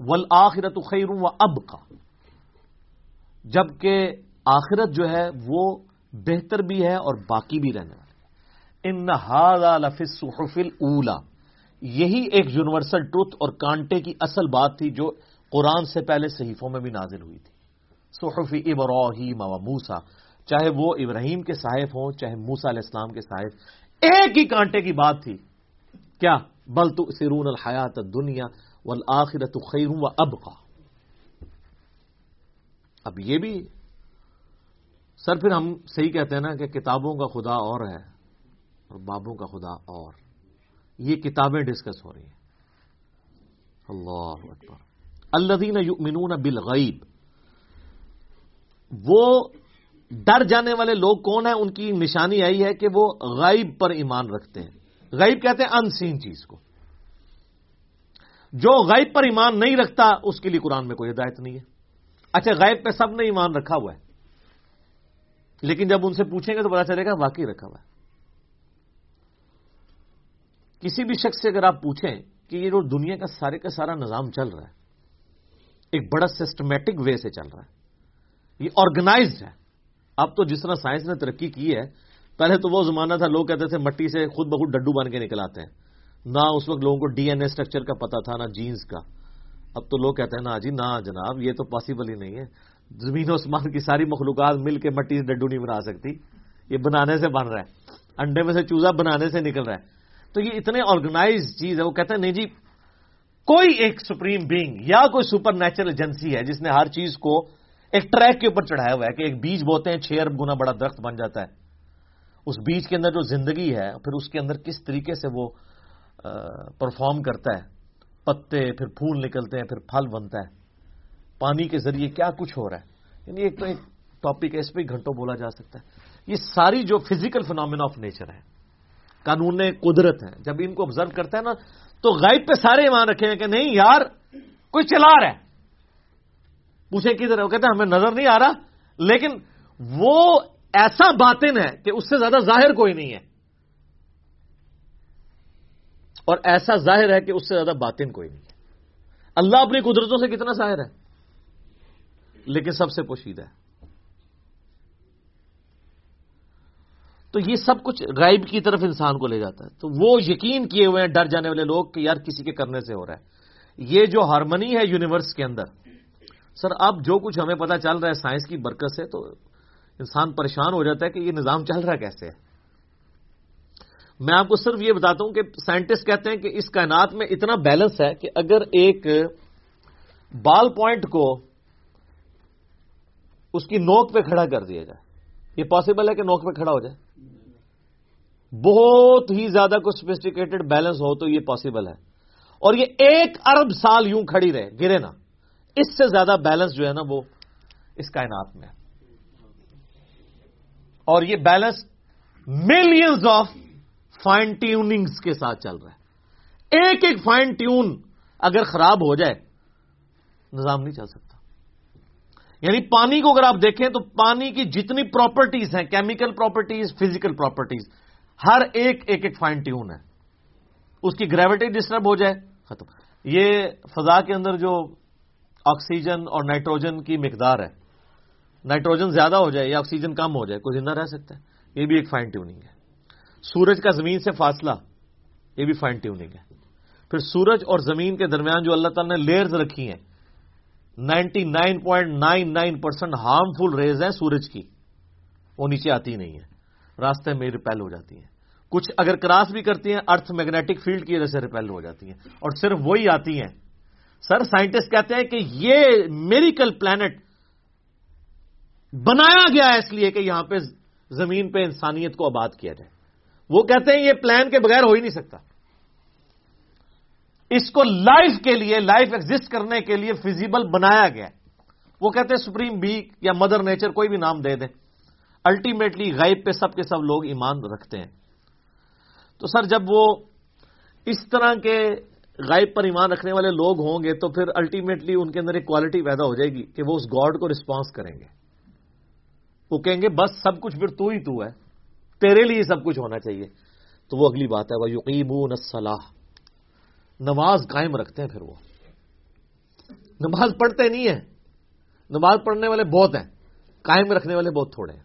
ول آخرت خیر و اب کا جبکہ آخرت جو ہے وہ بہتر بھی ہے اور باقی بھی رہنے والا ان صحف اولا یہی ایک یونیورسل ٹروتھ اور کانٹے کی اصل بات تھی جو قرآن سے پہلے صحیفوں میں بھی نازل ہوئی تھی۔ صحف ابراہیم و موسا چاہے وہ ابراہیم کے صاحب ہوں، چاہے موسا علیہ السلام کے صاحب، ایک ہی کانٹے کی بات تھی۔ کیا؟ بل تو سرون الحیات دنیا والآخرت خیر و اب کا اب یہ بھی سر پھر ہم صحیح کہتے ہیں نا کہ کتابوں کا خدا اور ہے اور بابوں کا خدا اور۔ یہ کتابیں ڈسکس ہو رہی ہیں۔ اللہ اکبر۔ الدین یؤمنون بالغیب۔ وہ ڈر جانے والے لوگ کون ہیں؟ ان کی نشانی آئی ہے کہ وہ غیب پر ایمان رکھتے ہیں۔ غیب کہتے ہیں ان سین چیز کو۔ جو غیب پر ایمان نہیں رکھتا، اس کے لیے قرآن میں کوئی ہدایت نہیں ہے۔ اچھا غیب پہ سب نے ایمان رکھا ہوا ہے۔ لیکن جب ان سے پوچھیں گے تو پتا چلے گا واقعی رکھا ہوا ہے۔ کسی بھی شخص سے اگر آپ پوچھیں کہ یہ جو دنیا کا سارے کا سارا نظام چل رہا ہے، ایک بڑا سسٹمیٹک وے سے چل رہا ہے۔ یہ آرگنائزڈ ہے اب تو جس طرح سائنس نے ترقی کی ہے، پہلے تو وہ زمانہ تھا، لوگ کہتے تھے مٹی سے خود بخود ڈڈو بن کے نکل آتے ہیں۔ نہ اس وقت لوگوں کو ڈی این اے اسٹرکچر کا پتا تھا، نہ جینس کا۔ اب تو لوگ کہتے ہیں نا جی نہ جناب، یہ تو پاسبل ہی نہیں ہے۔ زمین و اسمان کی ساری مخلوقات مل کے مٹی سے ڈڈو نہیں بنا سکتی۔ یہ بنانے سے بن رہا ہے۔ انڈے میں سے چوزا بنانے سے نکل رہا ہے۔ تو یہ اتنے آرگنائز چیز ہے وہ کہتے ہیں، نہیں جی کوئی ایک سپریم بینگ یا کوئی سپر نیچرل ایجنسی ہے جس نے ہر چیز کو ایک ٹریک کے اوپر چڑھایا ہوا ہے کہ ایک بیج بوتے ہیں چھ ارب گنا بڑا درخت بن جاتا ہے۔ اس بیج کے اندر جو زندگی ہے، پھر اس کے اندر کس طریقے سے وہ پرفارم کرتا ہے۔ پتے، پھر پھول نکلتے ہیں، پھر پھل بنتا ہے۔ پانی کے ذریعے کیا کچھ ہو رہا ہے؟ یعنی ایک تو ایک ٹاپک ہے اس پہ گھنٹوں بولا جا سکتا ہے۔ یہ ساری جو فزیکل فنامنا آف نیچر ہے قانون قدرت ہیں۔ جب ان کو آبزرو کرتے ہیں نا، تو غائب پہ سارے ایمان رکھے ہیں کہ نہیں یار، کوئی چلا رہا ہے۔ پوچھیں کدھر وہ کہتے ہیں، ہمیں نظر نہیں آ رہا۔ لیکن وہ ایسا باطن ہے کہ اس سے زیادہ ظاہر کوئی نہیں ہے۔ اور ایسا ظاہر ہے کہ اس سے زیادہ باطن کوئی نہیں ہے۔ اللہ اپنی قدرتوں سے کتنا ظاہر ہے؟ لیکن سب سے پوشیدہ ہے۔ تو یہ سب کچھ غائب کی طرف انسان کو لے جاتا ہے۔ تو وہ یقین کیے ہوئے ہیں ڈر جانے والے لوگ کہ یار کسی کے کرنے سے ہو رہا ہے۔ یہ جو ہارمنی ہے یونیورس کے اندر سر، اب جو کچھ ہمیں پتا چل رہا ہے سائنس کی برکت سے، تو انسان پریشان ہو جاتا ہے کہ یہ نظام چل رہا کیسے ہے۔ میں آپ کو صرف یہ بتاتا ہوں کہ سائنٹسٹ کہتے ہیں کہ اس کائنات میں اتنا بیلنس ہے کہ اگر ایک بال پوائنٹ کو اس کی نوک پہ کھڑا کر دیا جائے، یہ پاسبل ہے کہ نوک پہ کھڑا ہو جائے؟ بہت ہی زیادہ کچھ سوفسٹیکیٹڈ بیلنس ہو تو یہ پاسبل ہے۔ اور یہ ایک ارب سال یوں کھڑی رہے، گرے نا اس سے زیادہ بیلنس جو ہے نا وہ اس کائنات میں ہے۔ اور یہ balance millions of fine tunings کے ساتھ چل رہا ہے۔ ایک ایک فائن ٹیون اگر خراب ہو جائے، نظام نہیں چل سکتا۔ یعنی پانی کو اگر آپ دیکھیں تو پانی کی جتنی پراپرٹیز ہیں کیمیکل پراپرٹیز فزیکل پراپرٹیز ہر ایک ایک ایک فائن ٹیون ہے۔ اس کی گریوٹی ڈسٹرب ہو جائے، ختم۔ یہ فضا کے اندر جو آکسیجن اور نائٹروجن کی مقدار ہے۔ نائٹروجن زیادہ ہو جائے یا آکسیجن کم ہو جائے، کوئی زندہ رہ سکتا ہے۔ یہ بھی ایک فائن ٹیوننگ ہے۔ سورج کا زمین سے فاصلہ، یہ بھی فائن ٹیوننگ ہے۔ پھر سورج اور زمین کے درمیان جو اللہ تعالیٰ نے لیئرز رکھی ہیں، ninety nine point nine nine percent harmful rays ہیں سورج کی۔ وہ نیچے آتی نہیں ہے راستے میں ریپیل ہو جاتی ہیں۔ کچھ اگر کراس بھی کرتی ہیں ارتھ میگنیٹک فیلڈ کی وجہ سے ریپیل ہو جاتی ہیں۔ اور صرف وہی آتی ہیں۔ سر سائنٹسٹ کہتے ہیں کہ یہ میریکل پلانٹ بنایا گیا ہے اس لیے کہ یہاں پہ زمین پہ انسانیت کو آباد کیا جائے۔ وہ کہتے ہیں یہ پلان کے بغیر ہو ہی نہیں سکتا۔ اس کو لائف کے لیے، لائف ایگزٹ کرنے کے لیے فزیبل بنایا گیا وہ کہتے ہیں سپریم بی یا مدر نیچر کوئی بھی نام دے دیں۔ الٹیمیٹلی غائب پہ سب کے سب لوگ ایمان رکھتے ہیں۔ تو سر جب وہ اس طرح کے غائب پر ایمان رکھنے والے لوگ ہوں گے تو پھر الٹیمیٹلی ان کے اندر ایک کوالٹی پیدا ہو جائے گی کہ وہ اس گاڈ کو رسپانس کریں گے۔ وہ کہیں گے، بس سب کچھ پھر تو ہی تو ہے۔ تیرے لیے سب کچھ ہونا چاہیے۔ تو وہ اگلی بات ہے وہ یقیب نسلاح نماز قائم رکھتے ہیں پھر وہ۔ نماز پڑھتے نہیں ہیں۔ نماز پڑھنے والے بہت ہیں۔ قائم رکھنے والے بہت تھوڑے ہیں۔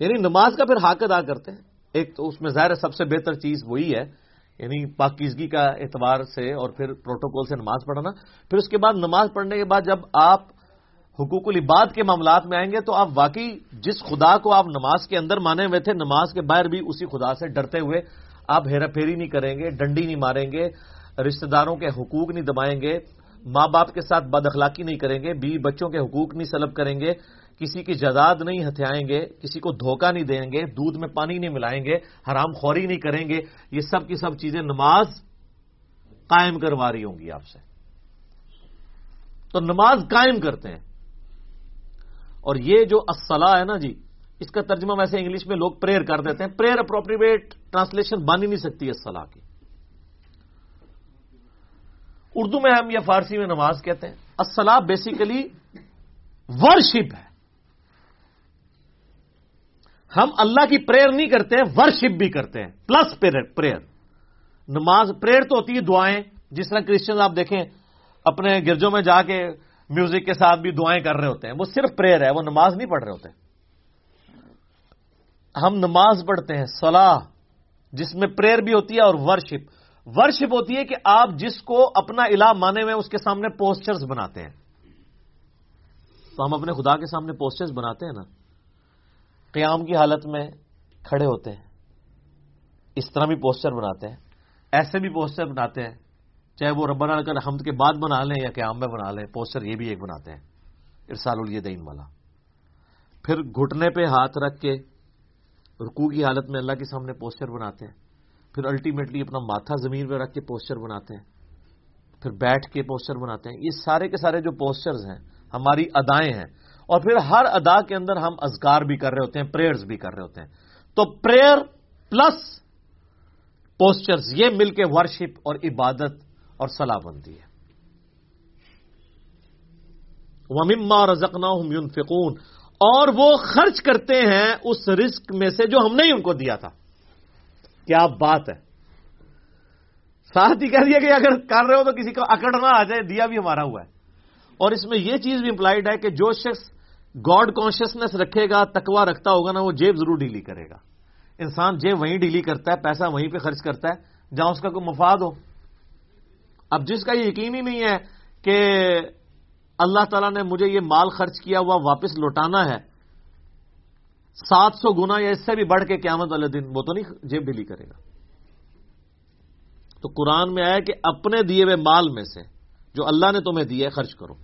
یعنی نماز کا پھر حق ادا کرتے ہیں۔ ایک تو اس میں ظاہر سب سے بہتر چیز وہی ہے یعنی پاکیزگی کا اعتبار سے اور پھر پروٹوکول سے نماز پڑھنا، پھر اس کے بعد نماز پڑھنے کے بعد جب آپ حقوق العباد کے معاملات میں آئیں گے تو آپ واقعی جس خدا کو آپ نماز کے اندر مانے ہوئے تھے، نماز کے باہر بھی اسی خدا سے ڈرتے ہوئے آپ ہیرا پھیری نہیں کریں گے، ڈنڈی نہیں ماریں گے، رشتہ داروں کے حقوق نہیں دبائیں گے، ماں باپ کے ساتھ بد اخلاقی نہیں کریں گے، بیوی بچوں کے حقوق نہیں سلب کریں گے کسی کی جداد نہیں ہتھیائیں گے، کسی کو دھوکہ نہیں دیں گے، دودھ میں پانی نہیں ملائیں گے، حرام خوری نہیں کریں گے، یہ سب کی سب چیزیں نماز قائم کروا رہی ہوں گی آپ سے۔ تو نماز قائم کرتے ہیں۔ اور یہ جو اسلح ہے نا جی اس کا ترجمہ ویسے انگلش میں لوگ پریئر کر دیتے ہیں۔ پریئر اپروپریٹ ٹرانسلیشن بن ہی نہیں سکتی اسلح کی۔ اردو میں ہم یا فارسی میں نماز کہتے ہیں۔ اسلح بیسیکلی ورشپ ہے۔ ہم اللہ کی پریئر نہیں کرتے ہیں ورشپ بھی کرتے ہیں۔ Plus prayer. نماز، پریئر تو ہوتی ہے دعائیں۔ جس طرح کرسچن آپ دیکھیں، اپنے گرجوں میں جا کے میوزک کے ساتھ بھی دعائیں کر رہے ہوتے ہیں۔ وہ صرف پریئر ہے، وہ نماز نہیں پڑھ رہے ہوتے۔ ہم نماز پڑھتے ہیں سلاح جس میں پریئر بھی ہوتی ہے اور ورشپ ورشپ ہوتی ہے کہ آپ جس کو اپنا الہ مانے ہوئے اس کے سامنے پوسچرز بناتے ہیں۔ تو ہم اپنے خدا کے سامنے پوسچرز بناتے ہیں نا۔ قیام کی حالت میں کھڑے ہوتے ہیں، اس طرح بھی پوسچر بناتے ہیں، ایسے بھی پوسچر بناتے ہیں، چاہے وہ ربنا کر حمد کے بعد بنا لیں یا قیام میں بنا لیں پوسٹر یہ بھی ایک بناتے ہیں، ارسال الیدین والا۔ پھر گھٹنے پہ ہاتھ رکھ کے رکو کی حالت میں اللہ کے سامنے پوسچر بناتے ہیں، پھر الٹیمیٹلی اپنا ماتھا زمین پہ رکھ کے پوسچر بناتے ہیں، پھر بیٹھ کے پوسچر بناتے ہیں۔ یہ سارے کے سارے جو پوسچرز ہیں، ہماری ادائیں ہیں اور پھر ہر ادا کے اندر ہم ازکار بھی کر رہے ہوتے ہیں پریئرز بھی کر رہے ہوتے ہیں۔ تو پریئر پلس پوسچرز یہ مل کے ورشپ اور عبادت اور صلاح بنتی ہے۔ ومما رزقنا ينفقون۔ اور وہ خرچ کرتے ہیں اس رسک میں سے جو ہم نے ہی ان کو دیا تھا۔ کیا بات ہے۔ ساتھ ہی کہہ دیا کہ اگر کر رہے ہو تو کسی کو اکڑنا آ جائے، دیا بھی ہمارا ہوا ہے۔ اور اس میں یہ چیز بھی امپلائڈ ہے کہ جو شخص گاڈ کانشیسنیس رکھے گا تکوا رکھتا ہوگا نا، وہ جیب ضرور ڈیلی کرے گا۔ انسان جیب وہیں ڈیلی کرتا ہے، پیسہ وہیں پہ خرچ کرتا ہے، جہاں اس کا کوئی مفاد ہو۔ اب جس کا یہ یقین ہی نہیں ہے کہ اللہ تعالیٰ نے مجھے یہ مال خرچ کیا ہوا، واپس لوٹانا ہے، سات سو گنا یا اس سے بھی بڑھ کے قیامت والے دن وہ تو نہیں جیب ڈھیلی کرے گا۔ تو قرآن میں آیا کہ اپنے دیے ہوئے مال میں سے جو اللہ نے تمہیں دیے خرچ کرو۔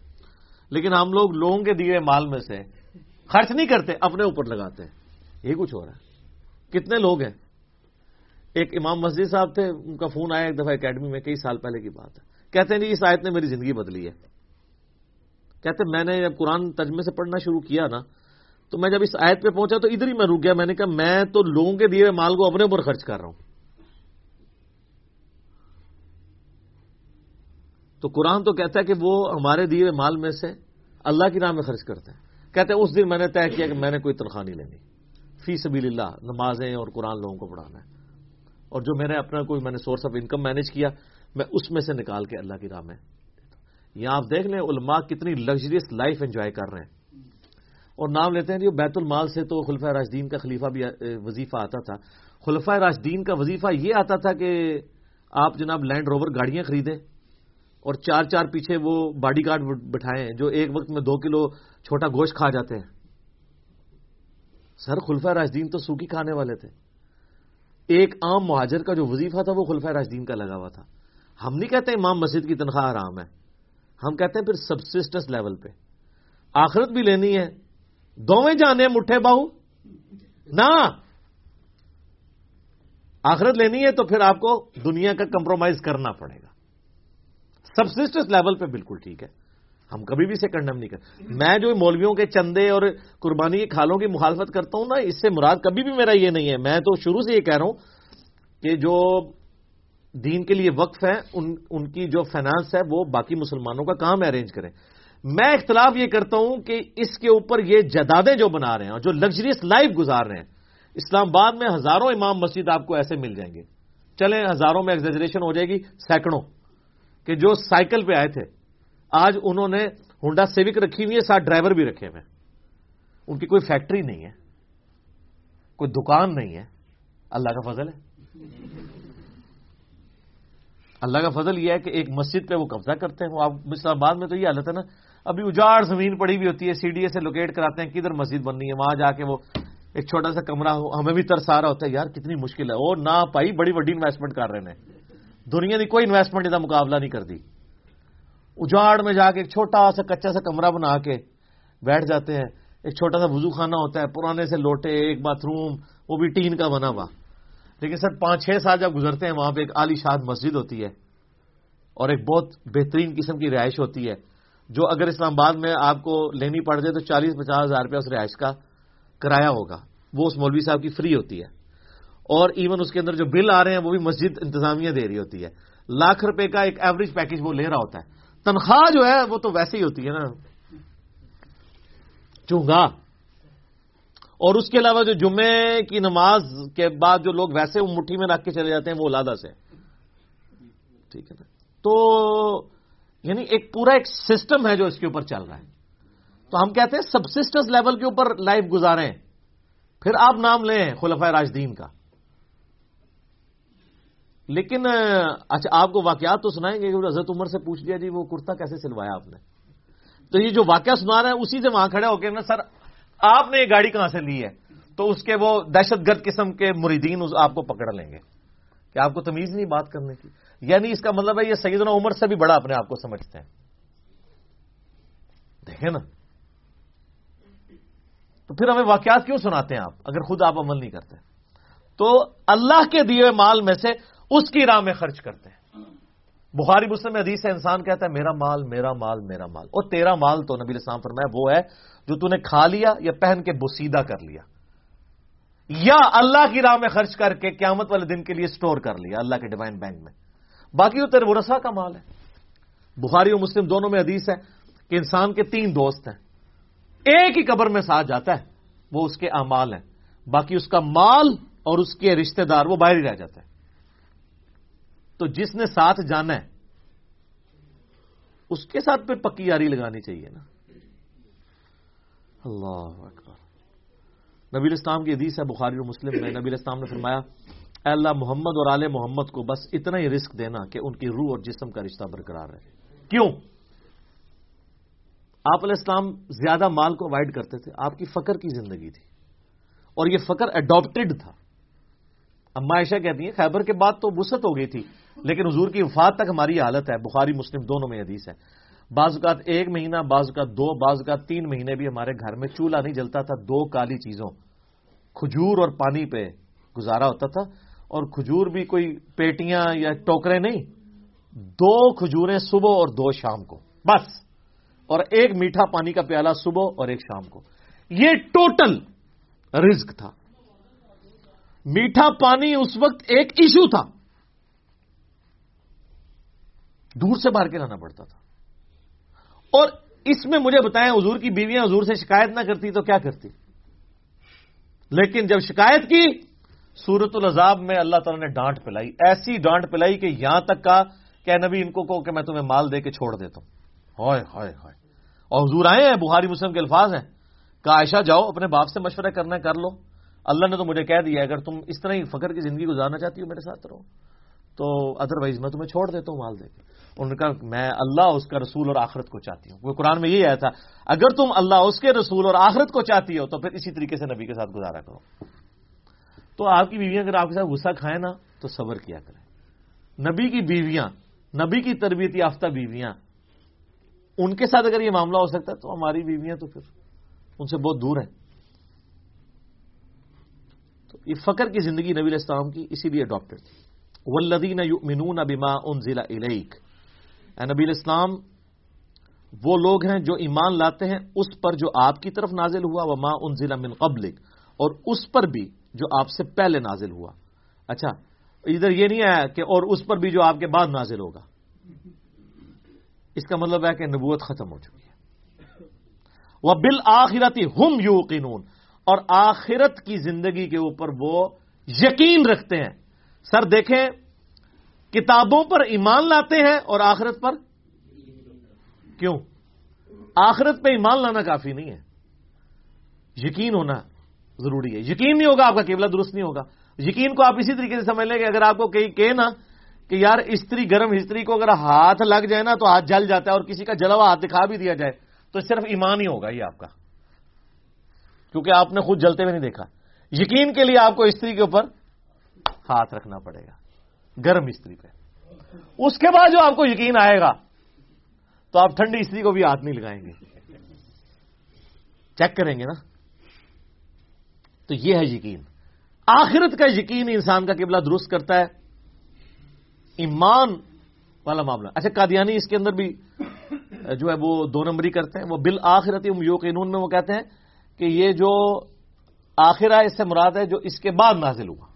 لیکن ہم لوگ لوگوں کے دیے مال میں سے خرچ نہیں کرتے، اپنے اوپر لگاتے ہیں۔ یہ کچھ ہو رہا ہے۔ کتنے لوگ ہیں؟ ایک امام مسجد صاحب تھے، ان کا فون آیا ایک دفعہ اکیڈمی میں، کئی سال پہلے کی بات ہے۔ کہتے ہیں جی اس آیت نے میری زندگی بدلی ہے۔ کہتے میں نے جب قرآن ترجمے سے پڑھنا شروع کیا نا، تو میں جب اس آیت پہ پہنچا تو ادھر ہی میں رک گیا۔ میں نے کہا، میں تو لوگوں کے دیے مال کو اپنے اوپر خرچ کر رہا ہوں۔ تو قرآن تو کہتا ہے کہ وہ ہمارے دیے مال میں سے اللہ کی راہ میں خرچ کرتے ہیں کہتے ہیں اس دن میں نے طے کیا کہ میں نے کوئی تنخواہ نہیں لینی۔ فی سبیل اللہ نمازیں اور قرآن لوگوں کو پڑھانا ہے۔ اور جو میں نے اپنا کوئی میں نے سورس آف انکم مینج کیا، میں اس میں سے نکال کے اللہ کی راہ میں یہاں آپ دیکھ لیں علماء کتنی لگژریس لائف انجوائے کر رہے ہیں۔ اور نام لیتے ہیں جو بیت المال سے تو خلفۂ راجدین کا خلیفہ بھی وظیفہ آتا تھا۔ خلفۂ راجدین کا وظیفہ یہ آتا تھا کہ آپ جناب لینڈ روور گاڑیاں خریدیں۔ اور چار چار پیچھے وہ باڈی گارڈ بٹھائیں جو ایک وقت میں دو کلو چھوٹا گوشت کھا جاتے ہیں۔ سر خلفۂ راجدین تو سوکھی کھانے والے تھے۔ ایک عام مہاجر کا جو وظیفہ تھا وہ خلفۂ راجدین کا لگا ہوا تھا۔ ہم نہیں کہتے امام مسجد کی تنخواہ آرام ہے۔ ہم کہتے ہیں پھر سبسسٹس لیول پہ۔ آخرت بھی لینی ہے۔ دونوں جانے مٹھے باہو۔ نہ۔ آخرت لینی ہے تو پھر آپ کو دنیا کا کمپرومائز کرنا پڑے گا۔ سبسسٹس لیول پہ بالکل ٹھیک ہے۔ ہم کبھی بھی اسے کنڈم نہیں کرتے میں جو مولویوں کے چندے اور قربانی کی کھالوں کی مخالفت کرتا ہوں نا، اس سے مراد کبھی بھی میرا یہ نہیں ہے۔ میں تو شروع سے یہ کہہ رہا ہوں کہ جو دین کے لیے وقف ہے ان ان کی جو فائنانس ہے، وہ باقی مسلمانوں کا کام ارینج کریں۔ میں اختلاف یہ کرتا ہوں کہ اس کے اوپر یہ جدادیں جو بنا رہے ہیں اور جو لگژریس لائف گزار رہے ہیں، اسلام آباد میں ہزاروں امام مسجد آپ کو ایسے مل جائیں گے۔ چلیں، ہزاروں میں ایگزیجریشن ہو جائے گی، سینکڑوں۔ کہ جو سائیکل پہ آئے تھے، آج انہوں نے ہونڈا سیوک رکھی ہوئی ہے، ساتھ ڈرائیور بھی رکھے ہوئے ان کی کوئی فیکٹری نہیں ہے، کوئی دکان نہیں ہے۔ اللہ کا فضل ہے۔ اللہ کا فضل یہ ہے کہ ایک مسجد پہ وہ قبضہ کرتے ہیں۔ وہ آپ اسلام آباد میں تو یہ حالت ہے نا، ابھی اجاڑ زمین پڑی ہوئی ہوتی ہے سی ڈی اے سے لوکیٹ کراتے ہیں کدھر مسجد بننی ہے۔ وہاں جا کے وہ ایک چھوٹا سا کمرہ ہو، ہمیں بھی ترس آ رہا ہوتا ہے، یار کتنی مشکل ہے۔ وہ نہ پائی، بڑی بڑی انویسٹمنٹ کر رہے ہیں۔ دنیا نے کوئی انویسٹمنٹ کا مقابلہ نہیں کر دی اجاڑ میں جا کے ایک چھوٹا سا کچا سا کمرہ بنا کے بیٹھ جاتے ہیں۔ ایک چھوٹا سا وضو خانہ ہوتا ہے، پرانے سے لوٹے، ایک باتھ روم وہ بھی ٹین کا بنا ہوا۔ لیکن سر پانچ چھ سال جب گزرتے ہیں، وہاں پہ ایک عالی شاد مسجد ہوتی ہے۔ اور ایک بہت بہترین قسم کی رہائش ہوتی ہے۔ جو اگر اسلام آباد میں آپ کو لینی پڑ جائے تو چالیس پچاس ہزار روپیہ اس رہائش کا کرایہ ہوگا۔ وہ اس مولوی صاحب کی فری ہوتی ہے۔ اور ایون اس کے اندر جو بل آ رہے ہیں وہ بھی مسجد انتظامیہ دے رہی ہوتی ہے۔ لاکھ روپے کا ایک ایوریج پیکج وہ لے رہا ہوتا ہے۔ تنخواہ جو ہے وہ تو ویسے ہی ہوتی ہے نا۔ چونگا۔ اور اس کے علاوہ جو جمعے کی نماز کے بعد جو لوگ ویسے وہ مٹھی میں رکھ کے چلے جاتے ہیں وہ لادہ سے۔ ٹھیک ہے نا۔ تو یعنی ایک پورا ایک سسٹم ہے جو اس کے اوپر چل رہا ہے۔ تو ہم کہتے ہیں سبسٹنس لیول کے اوپر لائف گزارے پھر آپ نام لیں خلفۂ راجدین کا۔ لیکن اچھا آپ کو واقعات تو سنائیں گے کہ حضرت عمر سے پوچھ لیا جی وہ کرتا کیسے سلوایا آپ نے؟ تو یہ جو واقعہ سنا رہا ہے، اسی سے وہاں کھڑے ہو کے نا سر، آپ نے یہ گاڑی کہاں سے لی ہے؟ تو اس کے وہ دہشت گرد قسم کے مریدین آپ کو پکڑ لیں گے۔ کہ آپ کو تمیز نہیں بات کرنے کی۔ یعنی اس کا مطلب ہے یہ سیدنا عمر سے بھی بڑا اپنے آپ کو سمجھتے ہیں۔ دیکھیں نا۔ تو پھر ہمیں واقعات کیوں سناتے ہیں آپ؟ اگر خود آپ عمل نہیں کرتے۔ تو اللہ کے دیے مال میں سے اس کی راہ میں خرچ کرتے ہیں۔ بخاری مسلم حدیث سے انسان کہتا ہے میرا مال میرا مال میرا مال۔ اور تیرا مال تو نبی اسلام فرمایا وہ ہے جو تو نے کھا لیا یا پہن کے بسیدہ کر لیا۔ یا اللہ کی راہ میں خرچ کر کے قیامت والے دن کے لیے سٹور کر لیا اللہ کے ڈیوائن بینک میں۔ باقی وہ تیرے ورسا کا مال ہے۔ بخاری اور مسلم دونوں میں حدیث ہے کہ انسان کے تین دوست ہیں۔ ایک ہی قبر میں ساتھ جاتا ہے وہ اس کے امال ہیں۔ باقی اس کا مال اور اس کے رشتہ دار وہ باہر ہی رہ جاتا ہے تو جس نے ساتھ جانا ہے، اس کے ساتھ پھر پکی یاری لگانی چاہیے نا۔ اللہ اکبر۔ نبی اسلام کی حدیث ہے بخاری اور مسلم میں۔ نبی اسلام نے فرمایا، اے اللہ محمد اور آل محمد کو بس اتنا ہی رسک دینا کہ ان کی روح اور جسم کا رشتہ برقرار رہے۔ کیوں؟ آپ علیہ السلام زیادہ مال کو اوائڈ کرتے تھے، آپ کی فقر کی زندگی تھی۔ اور یہ فقر اڈاپٹڈ تھا۔ اما عائشہ کہتی ہیں، خیبر کے بعد تو وسط ہو گئی تھی، لیکن حضور کی وفات تک ہماری حالت ہے، بخاری، مسلم دونوں میں حدیث ہے۔ بعض اوقات ایک مہینہ، بعض اوقات دو، بعض اوقات تین مہینے بھی ہمارے گھر میں چولہا نہیں جلتا تھا، دو کالی چیزوں، کھجور اور پانی پہ گزارا ہوتا تھا۔ اور کھجور بھی کوئی پیٹیاں یا ٹوکرے نہیں، دو کھجوریں صبح اور دو شام کو، بس۔ اور ایک میٹھا پانی کا پیالہ صبح اور ایک شام کو۔ یہ ٹوٹل رزق تھا۔ میٹھا پانی اس وقت ایک ایشو تھا۔ دور سے باہر کے لانا پڑتا تھا۔ اور اس میں مجھے بتائیں، حضور کی بیویاں حضور سے شکایت نہ کرتی تو کیا کرتی؟ لیکن جب شکایت کی سورت العذاب میں اللہ تعالیٰ نے ڈانٹ پلائی۔ ایسی ڈانٹ پلائی کہ یہاں تک کا کہ نبی، ان کو کہو کہ میں تمہیں مال دے کے چھوڑ دیتا ہوں۔ ہائے ہائے ہائے۔ اور حضور آئے ہیں، بخاری مسلم کے الفاظ ہیں۔ کہ عائشہ، جاؤ، اپنے باپ سے مشورہ کرنا، کر لو۔ اللہ نے تو مجھے کہہ دیا اگر تم اس طرح ہی فخر کی زندگی گزارنا چاہتی ہو میرے ساتھ رہو، تو ادر وائز میں تمہیں چھوڑ دیتا ہوں، مال دے کے۔ انہوں نے کہا، میں اللہ اس کا رسول اور آخرت کو چاہتی ہوں۔ وہ قرآن میں یہ آیا تھا، اگر تم اللہ اس کے رسول اور آخرت کو چاہتی ہو، تو پھر اسی طریقے سے نبی کے ساتھ گزارا کرو۔ تو آپ کی بیویاں اگر آپ کے ساتھ غصہ کھائیں نا، تو صبر کیا کریں۔ نبی کی بیویاں، نبی کی تربیت یافتہ بیویاں، ان کے ساتھ اگر یہ معاملہ ہو سکتا ہے، تو ہماری بیویاں تو پھر ان سے بہت دور ہیں۔ یہ فقر کی زندگی نبی السلام کی، اسی لیے ڈاکٹر۔ تھی ولدین یؤمنون بما انزل الیک اے نبی الاسلام وہ لوگ ہیں جو ایمان لاتے ہیں اس پر جو آپ کی طرف نازل ہوا وہ ماں ان ضلع من قبل اور اس پر بھی جو آپ سے پہلے نازل ہوا۔ اچھا ادھر یہ نہیں آیا کہ اور اس پر بھی جو آپ کے بعد نازل ہوگا۔ اس کا مطلب ہے کہ نبوت ختم ہو چکی ہے۔ وہ بل آخرتی ہم یو اور آخرت کی زندگی کے اوپر وہ یقین رکھتے ہیں۔ سر دیکھیں، کتابوں پر ایمان لاتے ہیں اور آخرت پر؟ کیوں؟ آخرت پہ ایمان لانا کافی نہیں ہے۔ یقین ہونا ضروری ہے۔ یقین نہیں ہوگا آپ کا، قبلہ درست نہیں ہوگا۔ یقین کو آپ اسی طریقے سے سمجھ لیں کہ اگر آپ کو کہیں کہ نا کہ یار استری گرم، استری کو اگر ہاتھ لگ جائے نا تو ہاتھ جل جاتا ہے اور کسی کا جلا ہوا ہاتھ دکھا بھی دیا جائے، تو صرف ایمان ہی ہوگا یہ آپ کا۔ کیونکہ آپ نے خود جلتے ہوئے نہیں دیکھا۔ یقین کے لیے آپ کو استری کے اوپر ہاتھ رکھنا پڑے گا۔ گرم استری پہ۔ اس کے بعد جو آپ کو یقین آئے گا، تو آپ ٹھنڈی استری کو بھی ہاتھ نہیں لگائیں گے۔ چیک کریں گے نا۔ تو یہ ہے یقین۔ آخرت کا یقین انسان کا قبلہ درست کرتا ہے۔ ایمان والا معاملہ۔ اچھا قادیانی اس کے اندر بھی جو ہے وہ دو نمبری کرتے ہیں۔ وہ بل آخرت یوقینون میں وہ کہتے ہیں۔ کہ یہ جو آخرہ اس سے مراد ہے جو اس کے بعد نازل ہوا۔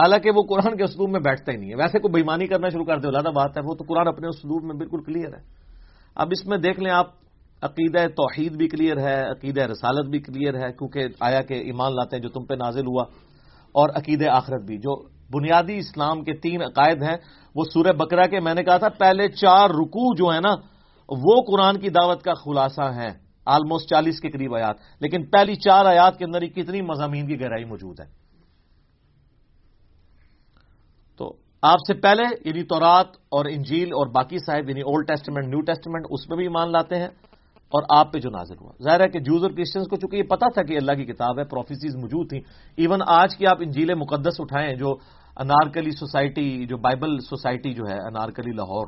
حالانکہ وہ قرآن کے اسلوب میں بیٹھتا ہی نہیں ہے۔ ویسے کوئی بےمانی کرنا شروع کر دے زیادہ بات ہے، وہ تو قرآن اپنے اسلوب میں بالکل کلیئر ہے۔ اب اس میں دیکھ لیں آپ، عقیدہ توحید بھی کلیئر ہے، عقیدہ رسالت بھی کلیئر ہے، کیونکہ آیا کہ ایمان لاتے ہیں جو تم پہ نازل ہوا، اور عقید آخرت بھی۔ جو بنیادی اسلام کے تین عقائد ہیں، وہ سورہ بکرا کے میں نے کہا تھا، پہلے چار رکوع جو ہے نا، وہ قرآن کی دعوت کا خلاصہ ہے آلموسٹ چالیس کے قریب آیات۔ لیکن پہلی چار آیات کے اندر ہی کتنی مضامین کی گہرائی موجود ہے۔ تو آپ سے پہلے یعنی تورات اور انجیل اور باقی صاحب یعنی اولڈ ٹیسٹمنٹ نیو ٹیسٹمنٹ اس میں بھی ایمان لاتے ہیں اور آپ پہ جو نازل ہوا۔ ظاہر ہے کہ جوز اور کرسچنس کو چونکہ یہ پتا تھا کہ اللہ کی کتاب ہے پروفیسیز موجود تھیں۔ ایون آج کی آپ انجیل مقدس اٹھائیں جو انارکلی سوسائٹی، جو بائبل سوسائٹی جو ہے، انارکلی لاہور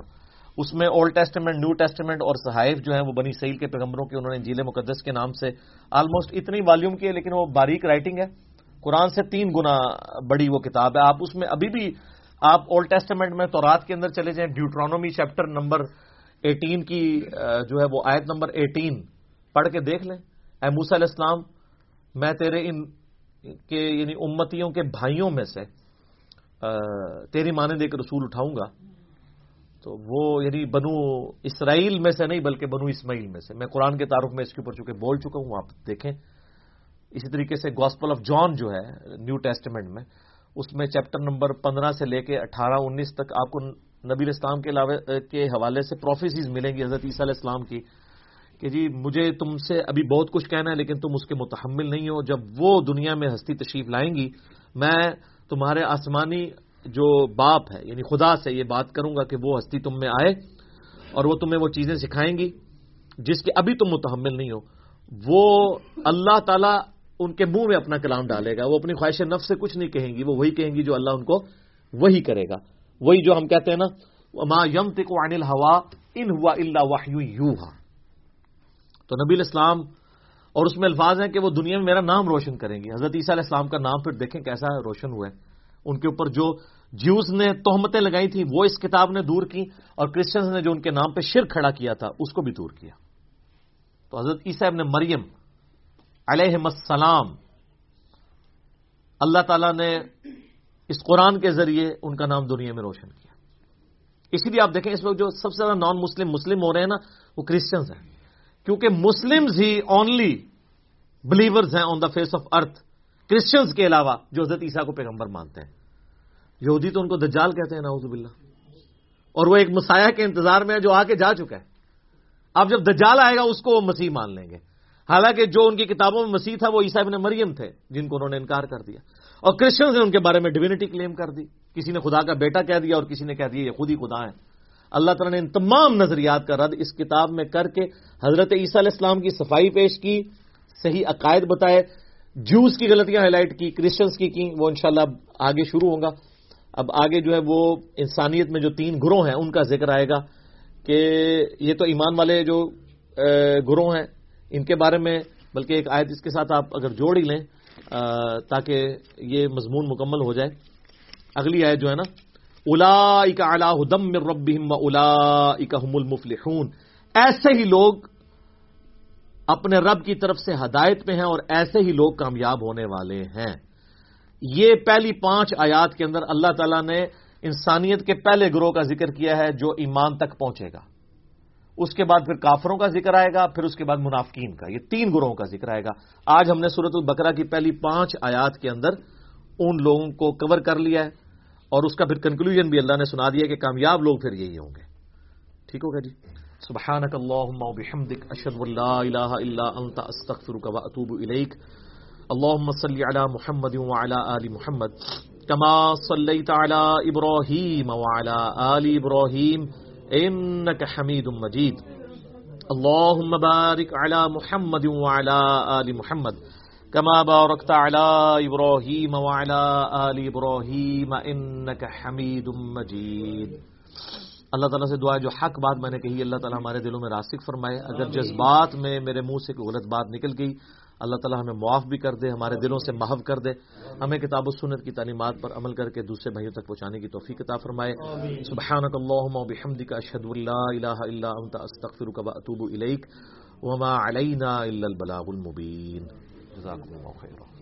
اس میں اولڈ ٹیسٹمنٹ نیو ٹیسٹمنٹ اور صحائف جو ہیں وہ بنی سعیل کے پیغمبروں کے، انہوں نے انجیل مقدس کے نام سے آلموسٹ اتنی والیوم کی ہے، لیکن وہ باریک رائٹنگ ہے۔ قرآن سے تین گنا بڑی وہ کتاب ہے۔ آپ اس میں ابھی بھی آپ اولڈ ٹیسٹمنٹ میں تو رات کے اندر چلے جائیں ڈیوٹرانومی چیپٹر نمبر ایٹین کی جو ہے وہ آیت نمبر ایٹین پڑھ کے دیکھ لیں۔ اے موسا علیہ السلام، میں تیرے ان کے یعنی امتیوں کے بھائیوں میں سے تیری مانے دے کے رسول اٹھاؤں گا۔ تو وہ یعنی بنو اسرائیل میں سے نہیں بلکہ بنو اسماعیل میں سے۔ میں قرآن کے تعارف میں اس کے اوپر چونکہ بول چکا ہوں، آپ دیکھیں۔ اسی طریقے سے گاسپل آف جان جو ہے نیو ٹیسٹمنٹ میں، اس میں چیپٹر نمبر پندرہ سے لے کے اٹھارہ انیس تک آپ کو نبی اسلام کے علاوہ کے حوالے سے پروفیسیز ملیں گی حضرت عیسیٰ علیہ السلام کی کہ جی مجھے تم سے ابھی بہت کچھ کہنا ہے لیکن تم اس کے متحمل نہیں ہو۔ جب وہ دنیا میں ہستی تشریف لائیں گی، میں تمہارے آسمانی جو باپ ہے یعنی خدا سے یہ بات کروں گا کہ وہ ہستی تم میں آئے اور وہ تمہیں وہ چیزیں سکھائیں گی جس کے ابھی تم متحمل نہیں ہو۔ وہ اللہ تعالیٰ ان کے منہ میں اپنا کلام ڈالے گا۔ وہ اپنی خواہش نفس سے کچھ نہیں کہیں گی، وہ وہی کہیں گی جو اللہ ان کو وہی کرے گا۔ وہی جو ہم کہتے ہیں نا ما یم تک عن الحوا ان ہوا اللہ واہ یو تو نبی الاسلام اور اس میں الفاظ ہیں کہ وہ دنیا میں میرا نام روشن کریں گے حضرت عیسیٰ علیہ السلام کا نام پھر دیکھیں کیسا روشن ہوا ہے۔ ان کے اوپر جو جیوز نے تہمتیں لگائی تھیں، وہ اس کتاب نے دور کی اور کرسچنز نے جو ان کے نام پہ شر کھڑا کیا تھا، اس کو بھی دور کیا۔ تو حضرت عیسیٰ ابن مریم علیہ السلام، اللہ تعالی نے اس قرآن کے ذریعے ان کا نام دنیا میں روشن کیا۔ اسی لیے آپ دیکھیں، اس وقت جو سب سے زیادہ نان مسلم مسلم ہو رہے ہیں نا، وہ کرسچنز ہیں۔ کیونکہ مسلمز ہی اونلی بلیورز ہیں on the face of earth Christians کے علاوہ جو حضرت عیسیٰ کو پیغمبر مانتے ہیں۔ یہودی تو ان کو دجال کہتے ہیں ناؤز باللہ۔ اور وہ ایک مسایہ کے انتظار میں ہے جو آ کے جا چکا ہے۔ اب جب دجال آئے گا، اس کو وہ مسیح مان لیں گے۔ حالانکہ جو ان کی کتابوں میں مسیح تھا، وہ عیسیٰ ابن مریم تھے، جن کو انہوں نے انکار کر دیا۔ اور کرسچنز نے ان کے بارے میں ڈیوینٹی کلیم کر دی۔ کسی نے خدا کا بیٹا کہہ دیا اور کسی نے کہہ دیا یہ خود ہی خدا ہے اللہ تعالیٰ نے ان تمام نظریات کا رد اس کتاب میں کر کے حضرت عیسیٰ علیہ السلام کی صفائی پیش کی، صحیح عقائد بتائے۔ جوس کی غلطیاں ہائی لائٹ کی کرسچنس کی کی، وہ انشاءاللہ آگے شروع ہوں گا۔ اب آگے جو ہے وہ انسانیت میں جو تین گروہ ہیں، ان کا ذکر آئے گا کہ یہ تو ایمان والے جو گروہ ہیں، ان کے بارے میں، بلکہ ایک آیت اس کے ساتھ آپ اگر جوڑ ہی لیں تاکہ یہ مضمون مکمل ہو جائے۔ اگلی آیت جو ہے نا الا الا ہدم ربیم الا اکم المفلحون۔ ایسے ہی لوگ اپنے رب کی طرف سے ہدایت میں ہیں اور ایسے ہی لوگ کامیاب ہونے والے ہیں۔ یہ پہلی پانچ آیات کے اندر اللہ تعالیٰ نے انسانیت کے پہلے گروہ کا ذکر کیا ہے جو ایمان تک پہنچے گا۔ اس کے بعد پھر کافروں کا ذکر آئے گا، پھر اس کے بعد منافقین کا۔ یہ تین گروہوں کا ذکر آئے گا۔ آج ہم نے صورت البقرہ کی پہلی پانچ آیات کے اندر ان لوگوں کو کور کر لیا ہے اور اس کا پھر کنکلوژن بھی اللہ نے سنا دیا کہ کامیاب لوگ پھر یہی ہوں گے۔ ٹھیک ہوگا جی؟ سبحانك اللهم وبحمدك اشهد ان لا اله الا انت استغفرك واتوب اليك اللهم صل على محمد وعلى ال محمد كما صليت على ابراهيم وعلى ال ابراهيم انك حميد مجيد اللهم بارك على محمد وعلى ال محمد كما باركت على ابراهيم وعلى ال ابراهيم انك حميد مجيد اللہ تعالیٰ سے دعا جو حق بات میں نے کہی اللہ تعالیٰ ہمارے دلوں میں راسک فرمائے۔ اگر جذبات میں میرے منہ سے کوئی غلط بات نکل گئی اللہ تعالیٰ ہمیں معاف بھی کر دے ہمارے دلوں سے محو کر دے۔ ہمیں کتاب و سنت کی تعلیمات پر عمل کر کے دوسرے بھائیوں تک پہنچانے کی توفیق عطا فرمائے۔ سبحانک اللہم و بحمدک اشہد اللہ الہ الا انت استغفرک و اتوب الیک۔ وما علینا الا البلاغ المبین۔ جزاکم اللہ خیرہ